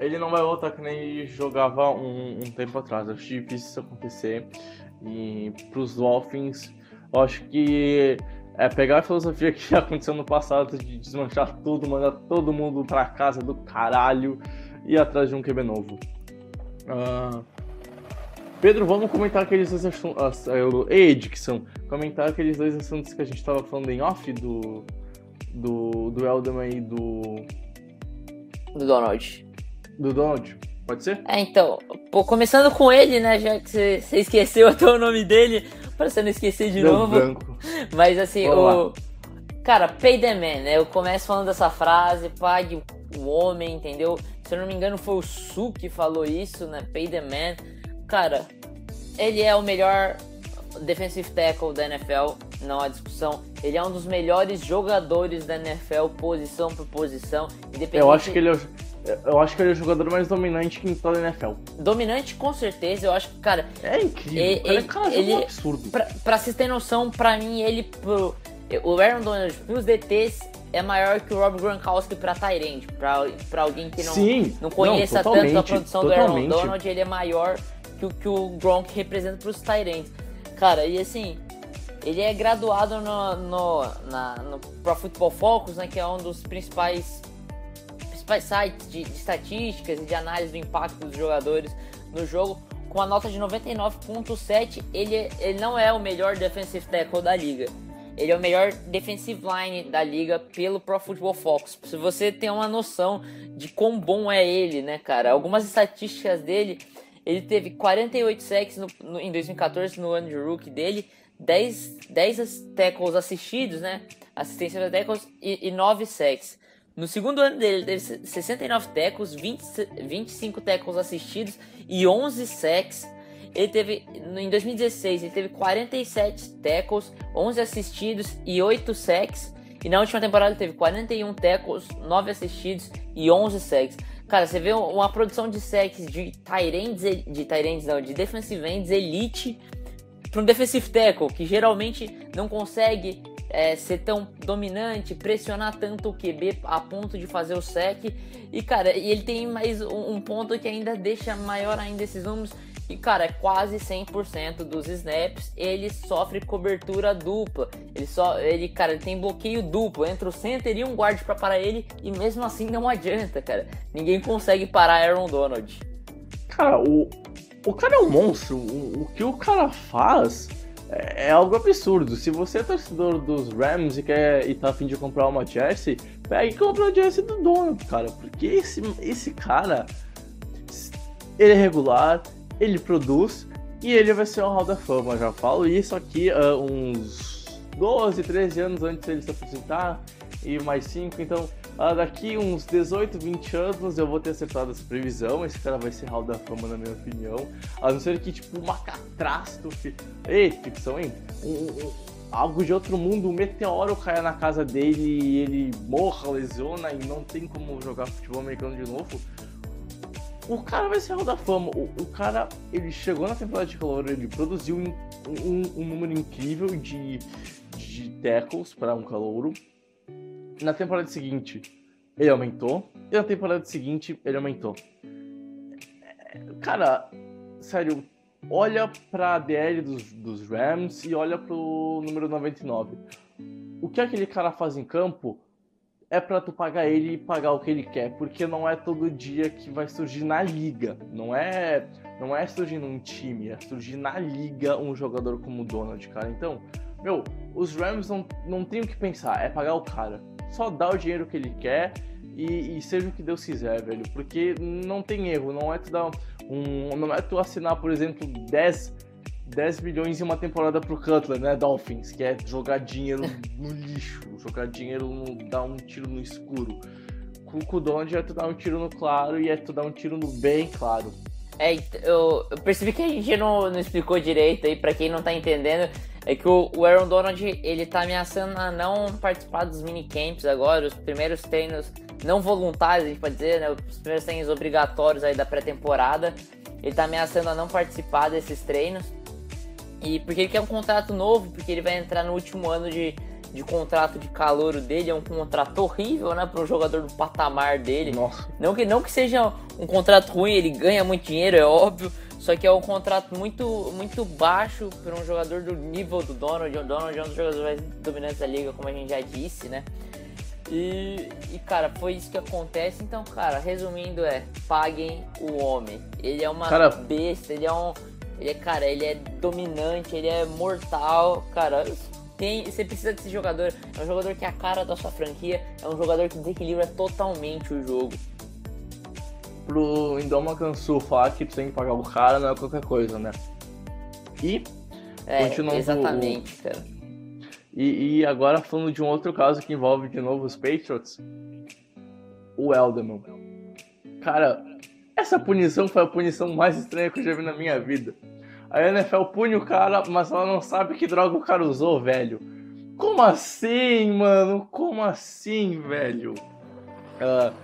ele não vai voltar que nem jogava um, um tempo atrás. Eu acho difícil isso acontecer. E pros Dolphins, eu acho que é pegar a filosofia *laughs* que aconteceu no passado de desmanchar tudo, mandar todo mundo pra casa do caralho e ir atrás de um QB novo. Uh, Pedro, vamos comentar aqueles dois assuntos. Uh, Ei, Dixon, comentar aqueles dois assuntos que a gente tava falando em off do. Do, do Elderman e do. Do Donald. Do Donald. Pode ser? É, então, pô, começando com ele, né, já que você esqueceu *laughs* até o nome dele, pra você não esquecer de Meu novo. Branco. *laughs* Mas assim, Vamos o. Lá. Cara, pay the man, né? Eu começo falando dessa frase, pague o homem, entendeu? Se eu não me engano, foi o Su que falou isso, né? Pay the man. Cara, ele é o melhor defensive tackle da NFL, não há discussão. Ele é um dos melhores jogadores da NFL, posição por posição. Independente... Eu acho que ele é eu acho que ele é o jogador mais dominante que em toda a NFL. Dominante, com certeza. Eu acho que, cara. É incrível. Ele, cara, cara, ele, é um absurdo. Pra, pra vocês terem noção, pra mim, ele. Pro, o Aaron Donald pros DTs é maior que o Rob Gronkowski pra Tyrande. Pra, pra alguém que não, Sim, não conheça não, tanto a produção totalmente. do Aaron Donald, ele é maior que o que o Gronk representa pros Tyrands. Cara, e assim. Ele é graduado no, no, na, no Pro Football Focus, né, que é um dos principais principais sites de, de estatísticas e de análise do impacto dos jogadores no jogo. Com a nota de 99.7, ele, ele não é o melhor defensive tackle da liga. Ele é o melhor defensive line da liga pelo Pro Football Focus. Se você tem uma noção de quão bom é ele, né, cara? Algumas estatísticas dele, ele teve 48 sacks no, no, em 2014 no ano de rookie dele, 10, 10 tackles assistidos, né? Assistência de tackles e, e 9 sacks. No segundo ano dele, ele teve 69 tackles, 20, 25 tackles assistidos e 11 sacks. Ele teve, em 2016, ele teve 47 tackles, 11 assistidos e 8 sacks. E na última temporada ele teve 41 tackles, 9 assistidos e 11 sacks. Cara, você vê uma produção de sacks de Tyrands, de Tyrands não, de defensive ends elite para um defensive tackle que geralmente não consegue é, ser tão dominante, pressionar tanto o QB a ponto de fazer o sec. E, cara, e ele tem mais um, ponto que ainda deixa maior ainda esses números. E, cara, é quase 100% dos snaps ele sofre cobertura dupla. Ele só, ele, cara, ele tem bloqueio duplo entre o center e um guard para parar ele. E mesmo assim não adianta, cara. Ninguém consegue parar Aaron Donald. Cara, o, o cara é um monstro. O, o que o cara faz é, é, algo absurdo. Se você é torcedor dos Rams e quer e tá afim de comprar uma jersey, pega e compra a jersey do Donald, cara. Porque esse, esse cara, ele é regular, ele produz e ele vai ser um Hall da Fama. Já falo isso aqui uh, uns 12, 13 anos antes dele se apresentar e mais 5. Então, uh, daqui uns 18, 20 anos eu vou ter acertado essa previsão. Esse cara vai ser Hall da Fama, na minha opinião. A não ser que, tipo, uma catástrofe. Ei, ficção, hein? Um, um, algo de outro mundo, um meteoro caia na casa dele e ele morra, lesiona e não tem como jogar futebol americano de novo. O cara vai ser Hall da Fama. O, o cara, ele chegou na temporada de calor, ele produziu um, um, um número incrível de, de tackles para um calouro na temporada seguinte, ele aumentou. E na temporada seguinte, ele aumentou. Cara, sério, olha pra DL dos, dos Rams e olha pro número 99. O que aquele cara faz em campo é para tu pagar ele e pagar o que ele quer, porque não é todo dia que vai surgir na liga. Não é, não é surgir num time, é surgir na liga um jogador como o Donald, cara. Então, meu, os Rams não, não tem o que pensar, é pagar o cara só dá o dinheiro que ele quer e, e, seja o que Deus quiser, velho. Porque não tem erro, não é tu dar um. Não é tu assinar, por exemplo, 10, 10 milhões em uma temporada pro Cutler, né? Dolphins, que é jogar dinheiro no lixo, jogar dinheiro no. dar um tiro no escuro. Com o Donald é tu dar um tiro no claro e é tu dar um tiro no bem claro. É, eu, eu percebi que a gente não, não explicou direito aí, pra quem não tá entendendo é que o, Aaron Donald ele tá ameaçando a não participar dos minicamps agora, os primeiros treinos não voluntários, a gente pode dizer, né? Os primeiros treinos obrigatórios aí da pré-temporada. Ele tá ameaçando a não participar desses treinos. E porque ele quer um contrato novo, porque ele vai entrar no último ano de, de contrato de calouro dele, é um contrato horrível, né, para um jogador do patamar dele. Nossa. Não que não que seja um contrato ruim, ele ganha muito dinheiro, é óbvio, só que é um contrato muito, muito baixo para um jogador do nível do Donald. O Donald é um dos jogadores mais dominantes da liga, como a gente já disse, né? E, e, cara, foi isso que acontece. Então, cara, resumindo, é paguem o homem. Ele é uma cara... besta, ele é um. Ele é, cara, ele é dominante, ele é mortal, cara. Tem, você precisa desse jogador. É um jogador que é a cara da sua franquia. É um jogador que desequilibra totalmente o jogo pro Indoma Kansu falar que tu tem que pagar o cara não é qualquer coisa, né? E é, exatamente, o... cara. E, e, agora falando de um outro caso que envolve de novo os Patriots, o Elderman. Cara, essa punição foi a punição mais estranha que eu já vi na minha vida. A NFL pune o cara, mas ela não sabe que droga o cara usou, velho. Como assim, mano? Como assim, velho? Uh,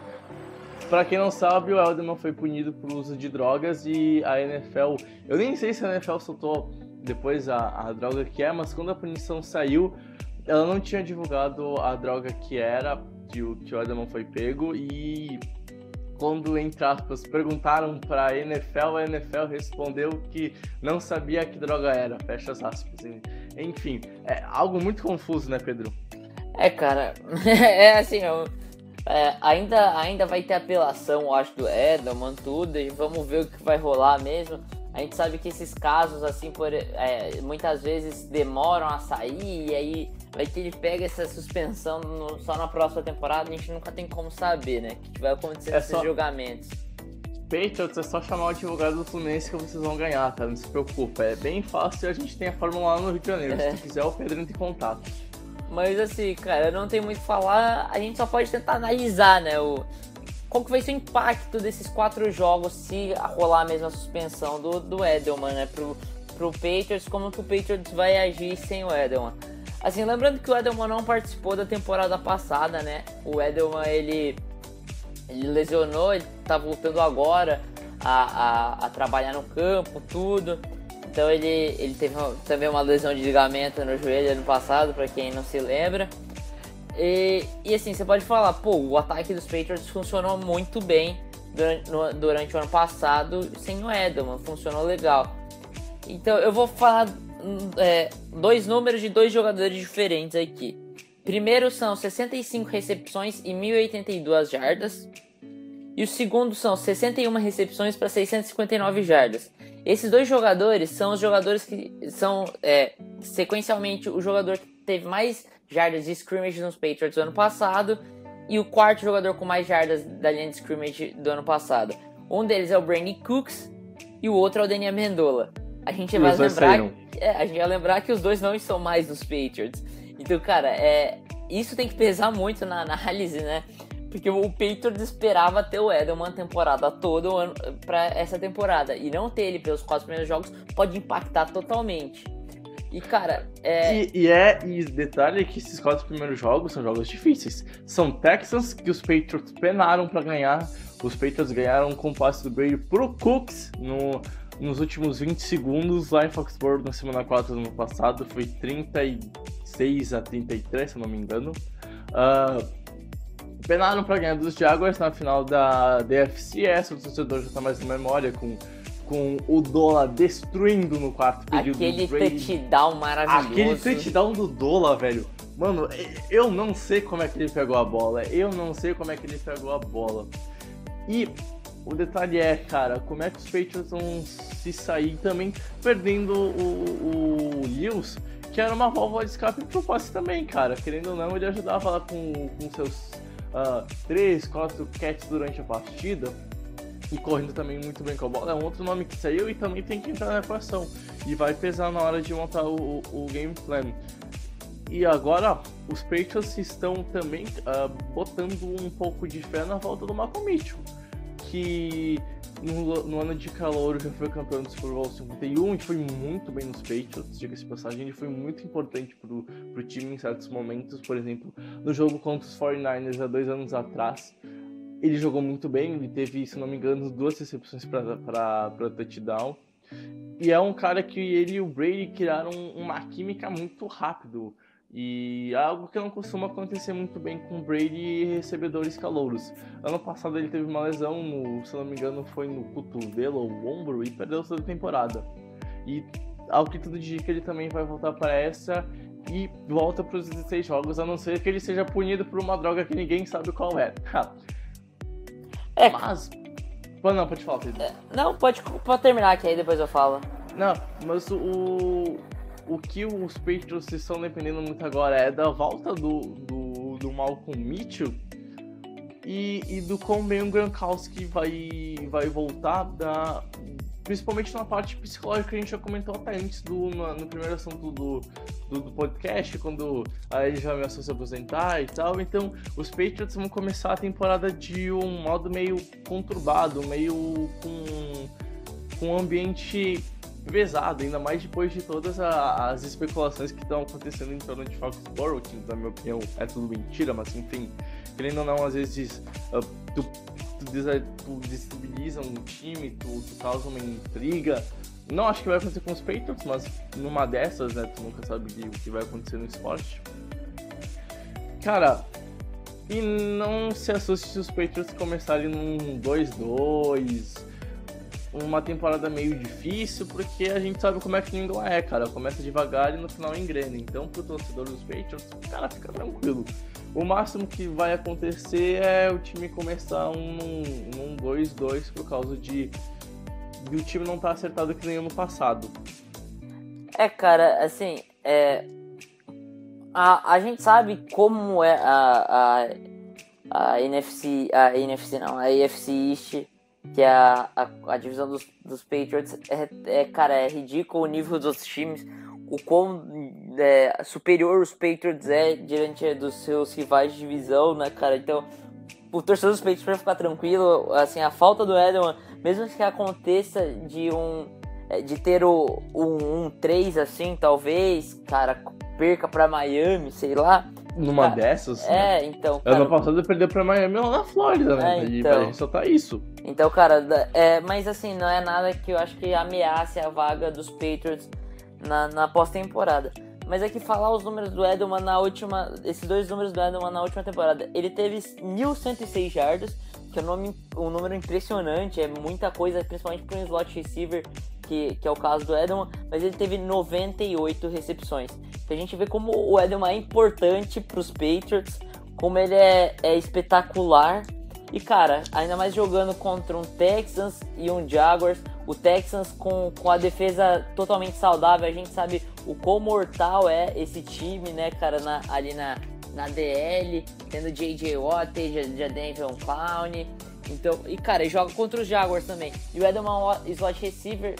Pra quem não sabe, o Elderman foi punido por uso de drogas e a NFL. Eu nem sei se a NFL soltou depois a, a droga que é, mas quando a punição saiu, ela não tinha divulgado a droga que era, que o, que o Elderman foi pego e quando, entre aspas, perguntaram para a NFL, a NFL respondeu que não sabia que droga era, fecha as aspas. Enfim, é algo muito confuso, né, Pedro? É, cara, *laughs* é assim, eu é, ainda, ainda vai ter apelação, acho, do Edelman, tudo, e vamos ver o que vai rolar mesmo. A gente sabe que esses casos, assim, por, é, muitas vezes demoram a sair, e aí vai que ele pega essa suspensão no, só na próxima temporada, a gente nunca tem como saber, né? O que vai acontecer é nesses só... julgamentos. Patriots é só chamar o advogado do Fluminense que vocês vão ganhar, tá? Não se preocupa. É bem fácil a gente tem a Fórmula 1 no Rio de Janeiro. É. Se quiser, o Pedro entra em contato. Mas assim, cara, não tem muito o que falar, a gente só pode tentar analisar, né? O, qual que vai ser o impacto desses quatro jogos se rolar a mesma suspensão do, do Edelman, né? Pro, pro Patriots, como que o Patriots vai agir sem o Edelman. Assim, lembrando que o Edelman não participou da temporada passada, né? O Edelman, ele, ele lesionou, ele tá voltando agora a, a, a trabalhar no campo, tudo. Então ele, ele teve também uma lesão de ligamento no joelho ano passado, para quem não se lembra. E, e, assim, você pode falar, pô, o ataque dos Patriots funcionou muito bem durante, no, durante o ano passado sem o Edelman, funcionou legal. Então eu vou falar é, dois números de dois jogadores diferentes aqui. Primeiro são 65 recepções e 1082 jardas. E o segundo são 61 recepções para 659 jardas. Esses dois jogadores são os jogadores que são é, sequencialmente o jogador que teve mais jardas de scrimmage nos Patriots do ano passado e o quarto jogador com mais jardas da linha de scrimmage do ano passado. Um deles é o Brandon Cooks e o outro é o Daniel Mendola. A gente vai lembrar, é, a gente vai lembrar que os dois não estão mais nos Patriots. Então, cara, é, isso tem que pesar muito na análise, né? Porque o Patriots esperava ter o Edelman a temporada toda para essa temporada. E não ter ele pelos quatro primeiros jogos pode impactar totalmente. E, cara, é. E, e é. E detalhe é que esses quatro primeiros jogos são jogos difíceis. São Texans que os Patriots penaram para ganhar. Os Patriots ganharam o passe do Brady pro Cooks no, nos últimos 20 segundos lá em Foxborough na semana 4 do ano passado. Foi 36 a 33, se eu não me engano. Uh, penaram para ganhar dos Jaguars na final da DFC. Essa o torcedor já tá mais na memória com, com o Dola destruindo no quarto período. Aquele touchdown maravilhoso. Aquele touchdown do Dola, velho. Mano, eu não sei como é que ele pegou a bola. Eu não sei como é que ele pegou a bola. E o detalhe é, cara, como é que os Patriots vão se sair também perdendo o, o Lewis, que era uma válvula de escape pro passe também, cara. Querendo ou não, ele ajudava lá com, com seus uh, 3, 4 catches durante a partida e correndo também muito bem com a bola. É um outro nome que saiu e também tem que entrar na equação e vai pesar na hora de montar o, o game plan. E agora os Patriots estão também uh, botando um pouco de fé na volta do Malcolm Mitchell, que no, no, ano de calor já foi campeão do Super Bowl 51 e foi muito bem nos Patriots, diga-se passagem, ele foi muito importante pro, pro time em certos momentos, por exemplo, no jogo contra os 49ers há dois anos atrás, ele jogou muito bem, ele teve, se não me engano, duas recepções para touchdown, e é um cara que ele e o Brady criaram uma química muito rápido, e é algo que não costuma acontecer muito bem com Brady e recebedores calouros. Ano passado ele teve uma lesão, no, se não me engano, foi no cotovelo ou ombro e perdeu toda a temporada. E ao que tudo indica, ele também vai voltar para essa e volta para os 16 jogos, a não ser que ele seja punido por uma droga que ninguém sabe qual é. *laughs* é. Mas. Não, pode falar, Pedro. É, não, pode, pode terminar que aí depois eu falo. Não, mas o, o que os Patriots estão dependendo muito agora é da volta do, do, do Malcolm Mitchell e, e do como bem o Gronkowski vai, vai voltar, da, principalmente na parte psicológica que a gente já comentou até antes do, no, no primeiro assunto do, do, do, podcast, quando a ele já ameaçou se aposentar e tal. Então, os Patriots vão começar a temporada de um modo meio conturbado, meio com, com um ambiente pesado, ainda mais depois de todas a, as especulações que estão acontecendo em torno de Foxborough, que na minha opinião é tudo mentira, mas enfim, querendo ou não, às vezes uh, tu, tu, tu destabiliza um time, tu, tu causa uma intriga. Não acho que vai acontecer com os Patriots, mas numa dessas, né, tu nunca sabe o que vai acontecer no esporte. Cara, e não se assuste se os Patriots começarem num 2-2 uma temporada meio difícil, porque a gente sabe como é que New England é, cara. Começa devagar e no final engrena. Então, pro torcedor dos Patriots, cara, fica tranquilo. O máximo que vai acontecer é o time começar um 2-2 por causa de, de o time não estar tá acertado que nem ano passado. É, cara, assim, é, a, a gente sabe como é a, a, a NFC, a NFC não, a AFC East que a, a, a divisão dos, dos Patriots é, é, cara, é ridículo o nível dos times, o quão é, superior os Patriots é diante dos seus rivais de divisão, né, cara? Então, o torcedor dos Patriots para ficar tranquilo, assim, a falta do Edelman, mesmo que aconteça de um é, de ter o um, um 3 assim, talvez, cara, perca para Miami, sei lá, numa dessas. É, né? então. Cara, ano passado perdeu pra Miami lá na Flórida, né? É, então, e pra gente soltar isso. Então, cara, é, mas assim, não é nada que eu acho que ameace a vaga dos Patriots na, na pós-temporada. Mas é que falar os números do Edelman na última. Esses dois números do Edelman na última temporada. Ele teve 1.106 jardas, que é um, nome, um número impressionante, é muita coisa, principalmente para um slot receiver, que, que é o caso do Edelman, mas ele teve 98 recepções. Então a gente vê como o Edelman é importante para os Patriots, como ele é, é espetacular. E cara, ainda mais jogando contra um Texans e um Jaguars, o Texans com, com a defesa totalmente saudável, a gente sabe o quão mortal é esse time, né, cara, na, ali na, na DL, tendo J.J. Watt, Jadenton Clown. Então, e cara, ele joga contra os Jaguars também. E o Edelman slot receiver,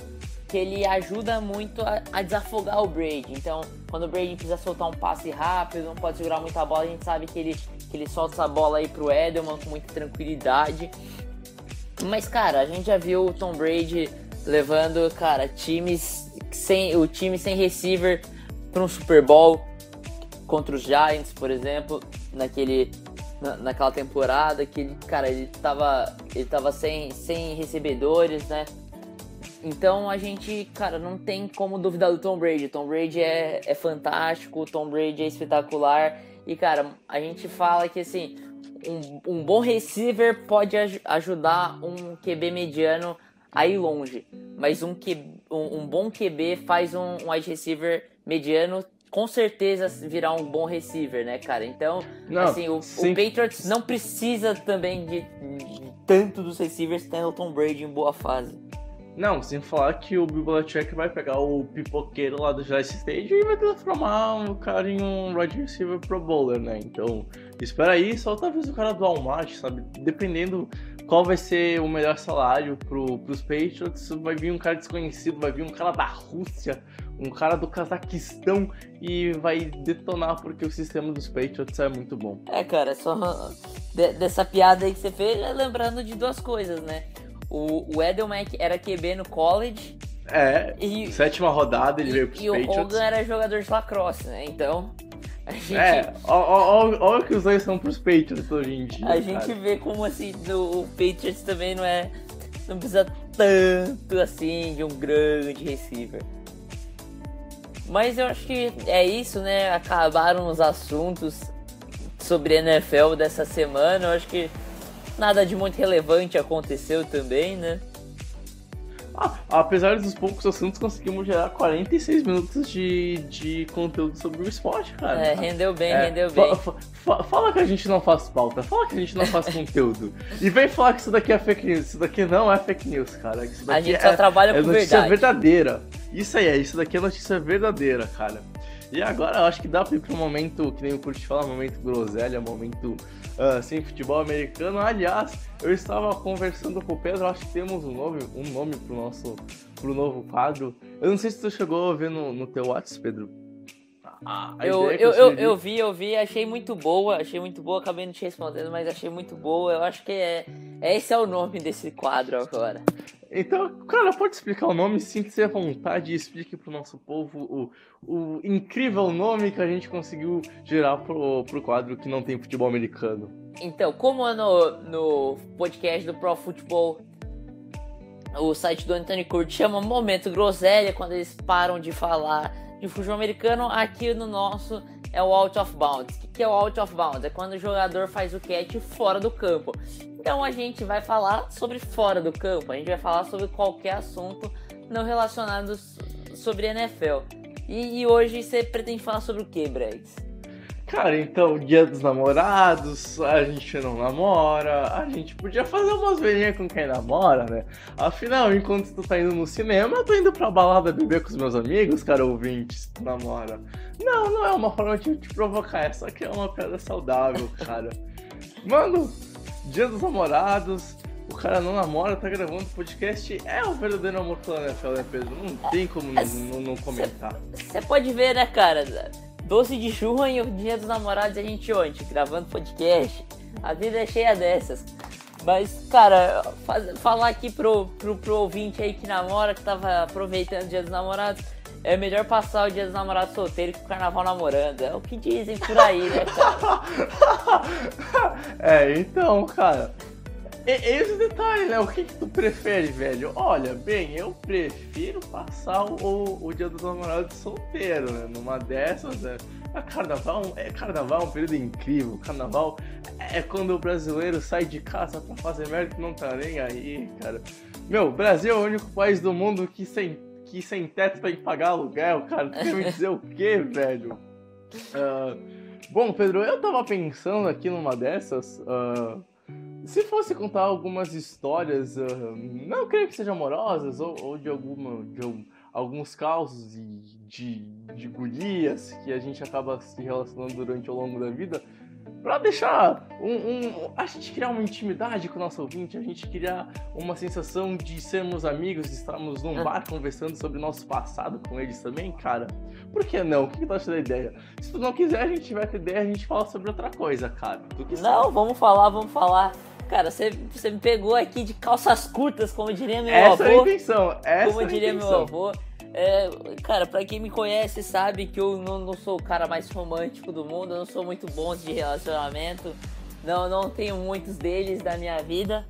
que ele ajuda muito a, a, desafogar o Brady. Então, quando o Brady precisa soltar um passe rápido, não pode segurar muita bola, a gente sabe que ele, que ele solta essa bola aí pro Edelman com muita tranquilidade. Mas, cara, a gente já viu o Tom Brady levando, cara, times sem. O time sem receiver para um Super Bowl contra os Giants, por exemplo, naquele. Na, naquela temporada que ele, cara, ele tava, ele tava sem, sem recebedores, né? Então a gente, cara, não tem como duvidar do Tom Brady. Tom Brady é, é fantástico, o Tom Brady é espetacular. E, cara, a gente fala que assim, um, um bom receiver pode aj ajudar um QB mediano a ir longe. Mas um, um, um bom QB faz um, um wide receiver mediano com certeza virar um bom receiver, né, cara? Então, não, assim, o, o, Patriots não precisa também de, de tanto dos receivers tendo o Tom Brady em boa fase. Não, sem falar que o Bill Belichick vai pegar o pipoqueiro lá do Giants Stage e vai transformar o cara em um wide receiver pro bowler, né? Então, espera aí, só talvez o cara do Walmart, sabe? Dependendo qual vai ser o melhor salário pro, pros Patriots, vai vir um cara desconhecido, vai vir um cara da Rússia, um cara do Cazaquistão e vai detonar porque o sistema dos Patriots é muito bom. É, cara, só dessa piada aí que você fez, lembrando de duas coisas, né? O, o Edelman era QB no college. É, e, sétima rodada ele e, veio pros e Patriots. E o Hogan era jogador de lacrosse, né? Então, a gente... É, olha o que os dois são pros Patriots hoje em dia. A cara. gente vê como, assim, no, o Patriots também não é... Não precisa tanto, assim, de um grande receiver. Mas eu acho que é isso, né? Acabaram os assuntos sobre NFL dessa semana. Eu acho que Nada de muito relevante aconteceu também, né? Ah, apesar dos poucos assuntos, conseguimos gerar 46 minutos de, de conteúdo sobre o esporte, cara. É, rendeu bem, é, rendeu bem. Fa fala que a gente não faz pauta, fala que a gente não faz *laughs* conteúdo. E vem falar que isso daqui é fake news. Isso daqui não é fake news, cara. a gente só trabalha é com notícia verdade. verdadeira. Isso aí é, isso daqui é notícia verdadeira, cara. E agora eu acho que dá pra ir pro momento, que nem o Curti fala, momento groselha, momento sem futebol americano. Aliás, eu estava conversando com o Pedro, acho que temos um nome, um nome pro nosso pro novo quadro. Eu não sei se tu chegou a ver no, no teu WhatsApp, Pedro. Eu, eu, eu, eu, vi, eu vi, achei muito boa, achei muito boa, acabei não te respondendo, mas achei muito boa. Eu acho que é, esse é o nome desse quadro agora. Então, cara, pode explicar o nome, sinta-se à vontade e explique pro nosso povo o, o incrível nome que a gente conseguiu gerar pro, pro quadro que não tem futebol americano. Então, como é no, no podcast do Pro Football, o site do Anthony Curti chama Momento Groselha, quando eles param de falar de futebol americano, aqui no nosso é o out of bounds. O que é o out of bounds? É quando o jogador faz o catch fora do campo. Então a gente vai falar sobre fora do campo, a gente vai falar sobre qualquer assunto não relacionado sobre NFL. E, e hoje você pretende falar sobre o que, Bregs? Cara, então, dia dos namorados, a gente não namora, a gente podia fazer umas velhinhas com quem namora, né? Afinal, enquanto tu tá indo no cinema, eu tô indo pra balada beber com os meus amigos, cara, ouvintes, tu namora. Não, não é uma forma de te provocar, essa aqui é uma piada saudável, cara. *laughs* Mano, dia dos namorados, o cara não namora, tá gravando podcast, é o verdadeiro amor pela NFL, né, Pedro? Não tem como não, não, não comentar. Você pode ver, né, cara? 12 de junho, dia dos namorados, a gente onde? Gravando podcast. A vida é cheia dessas. Mas, cara, faz, falar aqui pro, pro, pro ouvinte aí que namora, que tava aproveitando o dia dos namorados, é melhor passar o dia dos namorados solteiro que o carnaval namorando. É o que dizem por aí, né, cara? *laughs* é, então, cara. Esse detalhe, né? O que, que tu prefere, velho? Olha, bem, eu prefiro passar o, o dia dos namorados solteiro, né? Numa dessas, né? A carnaval é carnaval é um período incrível. Carnaval é quando o brasileiro sai de casa pra fazer merda que não tá nem aí, cara. Meu, Brasil é o único país do mundo que sem, que sem teto pra pagar aluguel, cara. Tu quer me dizer o quê, *laughs* velho? Uh, bom, Pedro, eu tava pensando aqui numa dessas. Uh, se fosse contar algumas histórias, uh, não creio que sejam amorosas, ou, ou de, alguma, de alguns causos de, de, de gurias que a gente acaba se relacionando durante o longo da vida, para deixar um, um, a gente criar uma intimidade com o nosso ouvinte, a gente criar uma sensação de sermos amigos, de estarmos num bar conversando sobre o nosso passado com eles também, cara. Por que não? O que, que tu acha da ideia? Se tu não quiser, a gente tiver a ideia, a gente fala sobre outra coisa, cara. não, vamos falar, vamos falar. Cara, você, você me pegou aqui de calças curtas, como diria meu essa avô. Essa é a intenção, essa Como diria intenção. meu avô. É, cara, pra quem me conhece sabe que eu não, não, sou o cara mais romântico do mundo, eu não sou muito bom de relacionamento, não, não tenho muitos deles da minha vida.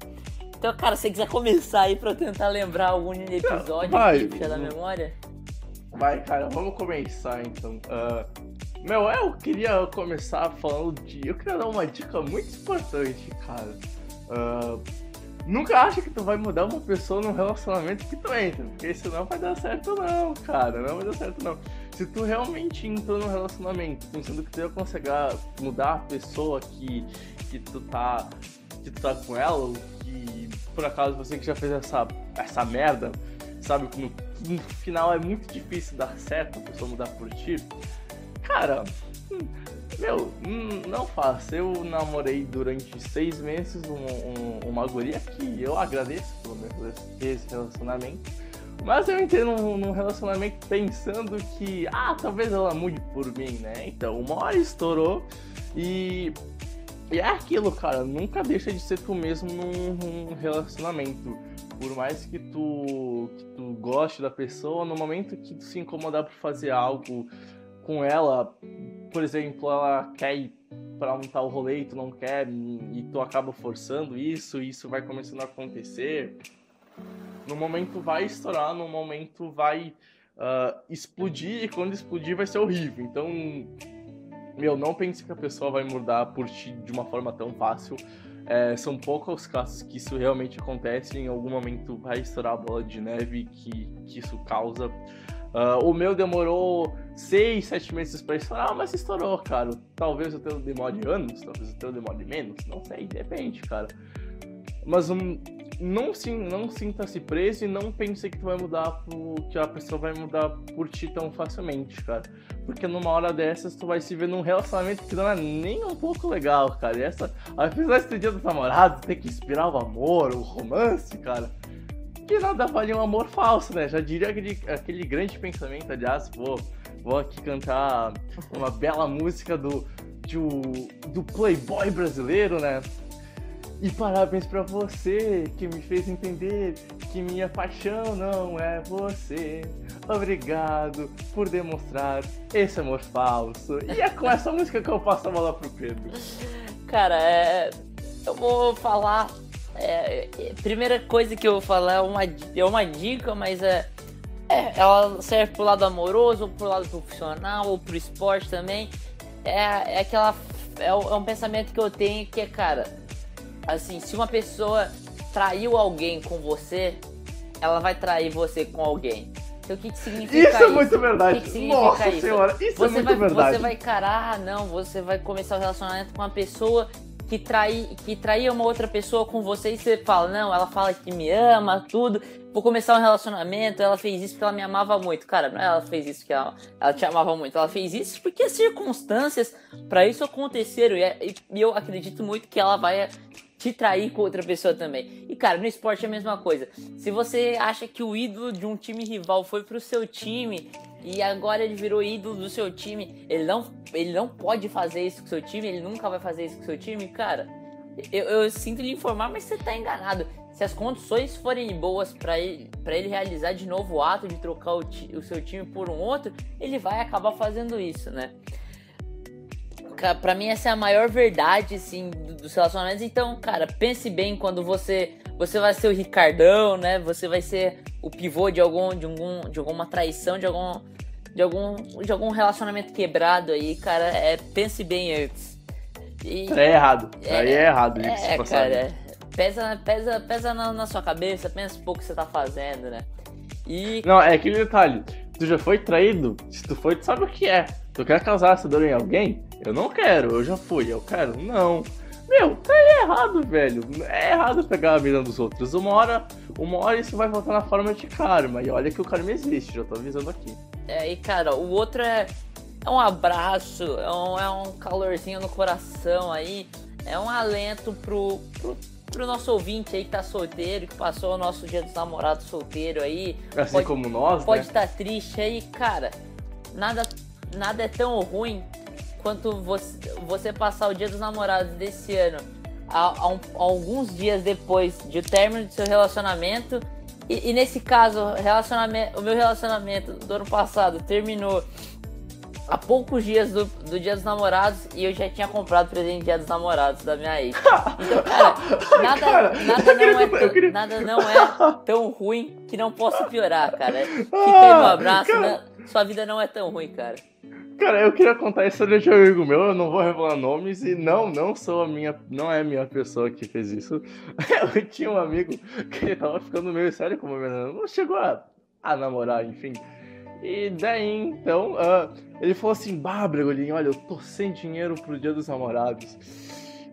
Então, cara, se você quiser começar aí pra eu tentar lembrar algum episódio Vai. que puxa da memória. Vai, cara, vamos começar então. Uh, meu, eu queria começar falando de. Eu queria dar uma dica muito importante, cara. Uh, Nunca acha que tu vai mudar uma pessoa num relacionamento que tu entra, porque isso não vai dar certo não, cara, não vai dar certo não. Se tu realmente entrou num relacionamento pensando que tu ia conseguir mudar a pessoa que, que tu tá que tu tá com ela, ou que por acaso você que já fez essa, essa merda, sabe no, no final é muito difícil dar certo a pessoa mudar por ti, cara, meu, hum, não faça. Eu namorei durante seis meses um, um, uma guria que eu agradeço pelo meu esse relacionamento. Mas eu entrei num, num, relacionamento pensando que, ah, talvez ela mude por mim, né? Então, uma hora estourou e, e é aquilo, cara. Nunca deixa de ser tu mesmo num, num relacionamento. Por mais que tu, que tu goste da pessoa, no momento que tu se incomodar por fazer algo com ela, por exemplo, ela quer ir para um tal rolê e tu não quer, e tu acaba forçando isso, e isso vai começando a acontecer. No momento vai estourar, no momento vai uh, explodir, e quando explodir vai ser horrível. Então, meu, não pense que a pessoa vai mudar por ti de uma forma tão fácil. É, são poucos os casos que isso realmente acontece. Em algum momento vai estourar a bola de neve que, que isso causa. Uh, o meu demorou seis, sete meses para estourar, mas estourou, cara. Talvez o teu demore anos, talvez o teu demore menos, não sei, depende, cara. Mas um, não, não sinta-se preso e não pense que tu vai mudar por, que a pessoa vai mudar por ti tão facilmente, cara. Porque numa hora dessas tu vai se ver num relacionamento que não é nem um pouco legal, cara. E essa, apesar de ter dia dos namorados, ter que inspirar o amor, o romance, cara que nada vale um amor falso, né? Já diria aquele, aquele grande pensamento, aliás, vou, vou aqui cantar uma bela música do, do, do playboy brasileiro, né? E parabéns para você que me fez entender que minha paixão não é você. Obrigado por demonstrar esse amor falso. E é com essa música que eu passo a bola pro Pedro. Cara, é... eu vou falar é, é, primeira coisa que eu vou falar é uma, é uma dica, mas é, é, ela serve pro lado amoroso, ou pro lado profissional, ou pro esporte também. É, é aquela. É, é um pensamento que eu tenho que é, cara, assim, se uma pessoa traiu alguém com você, ela vai trair você com alguém. Então o que, que significa isso? Isso é muito verdade. Que, que significa Nossa isso? senhora, isso você é muito vai, verdade. Você vai encarar, ah, não, você vai começar o relacionamento com uma pessoa que, trai, que traía uma outra pessoa com você e você fala, não, ela fala que me ama, tudo, vou começar um relacionamento, ela fez isso porque ela me amava muito. Cara, não é ela fez isso porque ela, ela te amava muito, ela fez isso porque as circunstâncias para isso aconteceram. E, e eu acredito muito que ela vai te trair com outra pessoa também. E cara, no esporte é a mesma coisa. Se você acha que o ídolo de um time rival foi pro seu time e agora ele virou ídolo do seu time, ele não, ele não pode fazer isso com seu time, ele nunca vai fazer isso com seu time, cara. Eu, eu sinto lhe informar, mas você tá enganado. Se as condições forem boas para ele, pra ele realizar de novo o ato de trocar o, o seu time por um outro, ele vai acabar fazendo isso, né? Pra mim, essa é a maior verdade, assim, dos relacionamentos. Então, cara, pense bem quando você você vai ser o Ricardão, né? Você vai ser o pivô de algum de algum de alguma traição, de algum de algum de algum relacionamento quebrado aí, cara. É pense bem antes. E, é errado. É, aí é errado isso. É, cara. Pesa pesa pesa na, na, sua cabeça, pensa um pouco o que você tá fazendo, né? E Não, é aquele detalhe. Tu já foi traído? Se tu foi, tu sabe o que é. Tu quer causar essa dor em alguém? Eu não quero, eu já fui, eu quero? Não. Meu, tá errado, velho. É errado pegar a vida dos outros. Uma hora, uma hora isso vai voltar na forma de karma. E olha que o karma existe, já tô avisando aqui. É, e cara, o outro é, é um abraço, é um, é um calorzinho no coração aí, é um alento pro, pro, pro nosso ouvinte aí que tá solteiro, que passou o nosso dia dos namorados solteiro aí. Assim pode, como nós, Pode né? estar tá triste aí, cara. Nada, nada é tão ruim quanto você, você passar o dia dos namorados desse ano a, a, um, alguns dias depois de término do seu relacionamento. E, e, nesse caso, relacionamento, o meu relacionamento do ano passado terminou há poucos dias do, do Dia dos Namorados e eu já tinha comprado presente Dia dos Namorados da minha ex. *laughs* Então, cara, nada, Cara, nada, queria não é, tão- queria- nada não é *laughs* tão ruim que não possa piorar, cara. Fica aí Ah, meu abraço, cara. né? Sua vida não é tão ruim, cara. Cara, eu queria contar a história de um amigo meu, eu não vou revelar nomes e não, não sou a minha, não é a minha pessoa que fez isso. *laughs* Eu tinha um amigo que tava ficando meio sério com uma menina, não chegou a, a namorar, enfim. E daí, então, ah, ele falou assim, bah, Bregolinho, olha, eu tô sem dinheiro pro dia dos namorados.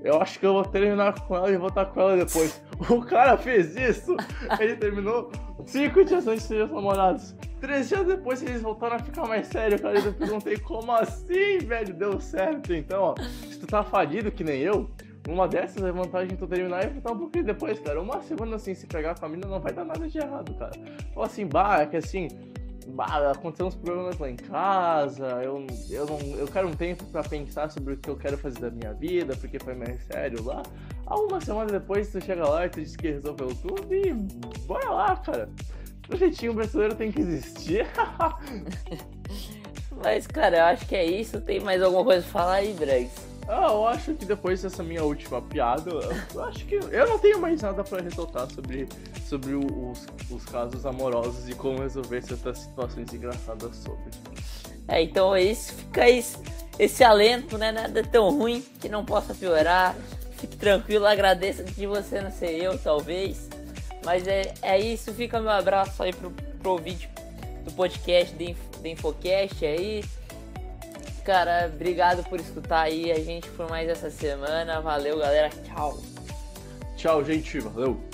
Eu acho que eu vou terminar com ela e voltar com ela depois. *laughs* O cara fez isso, ele terminou cinco dias antes dia dos namorados. Três dias depois eles voltaram a ficar mais sério, cara. Eu perguntei como assim, velho? Deu certo. Então, ó, se tu tá falido que nem eu, uma dessas é vantagem tu terminar e voltar um pouquinho depois, cara. Uma semana assim, se pegar a família, não vai dar nada de errado, cara. Fala assim, bah, é que assim. Aconteceu uns problemas lá em casa, eu, eu, não, eu quero um tempo pra pensar sobre o que eu quero fazer da minha vida, porque foi mais sério lá. Aí uma semana depois tu chega lá e tu diz que resolveu tudo e bora lá, cara. O jeitinho brasileiro tem que existir. *laughs* Mas, cara, eu acho que é isso. Tem mais alguma coisa pra falar aí, Bregs? Ah, eu acho que depois dessa minha última piada, eu acho que eu não tenho mais nada pra ressaltar sobre, sobre os, os casos amorosos e como resolver certas situações engraçadas sobre. É, então é isso. Fica esse, esse alento, né? Nada é tão ruim que não possa piorar. Fique tranquilo, agradeça de você não ser eu, talvez. Mas é, é isso. Fica meu abraço aí pro, pro ouvinte do podcast do, Inf- do Infocast aí. Cara, obrigado por escutar aí a gente por mais essa semana. Valeu, galera. Tchau. Tchau, gente. Valeu.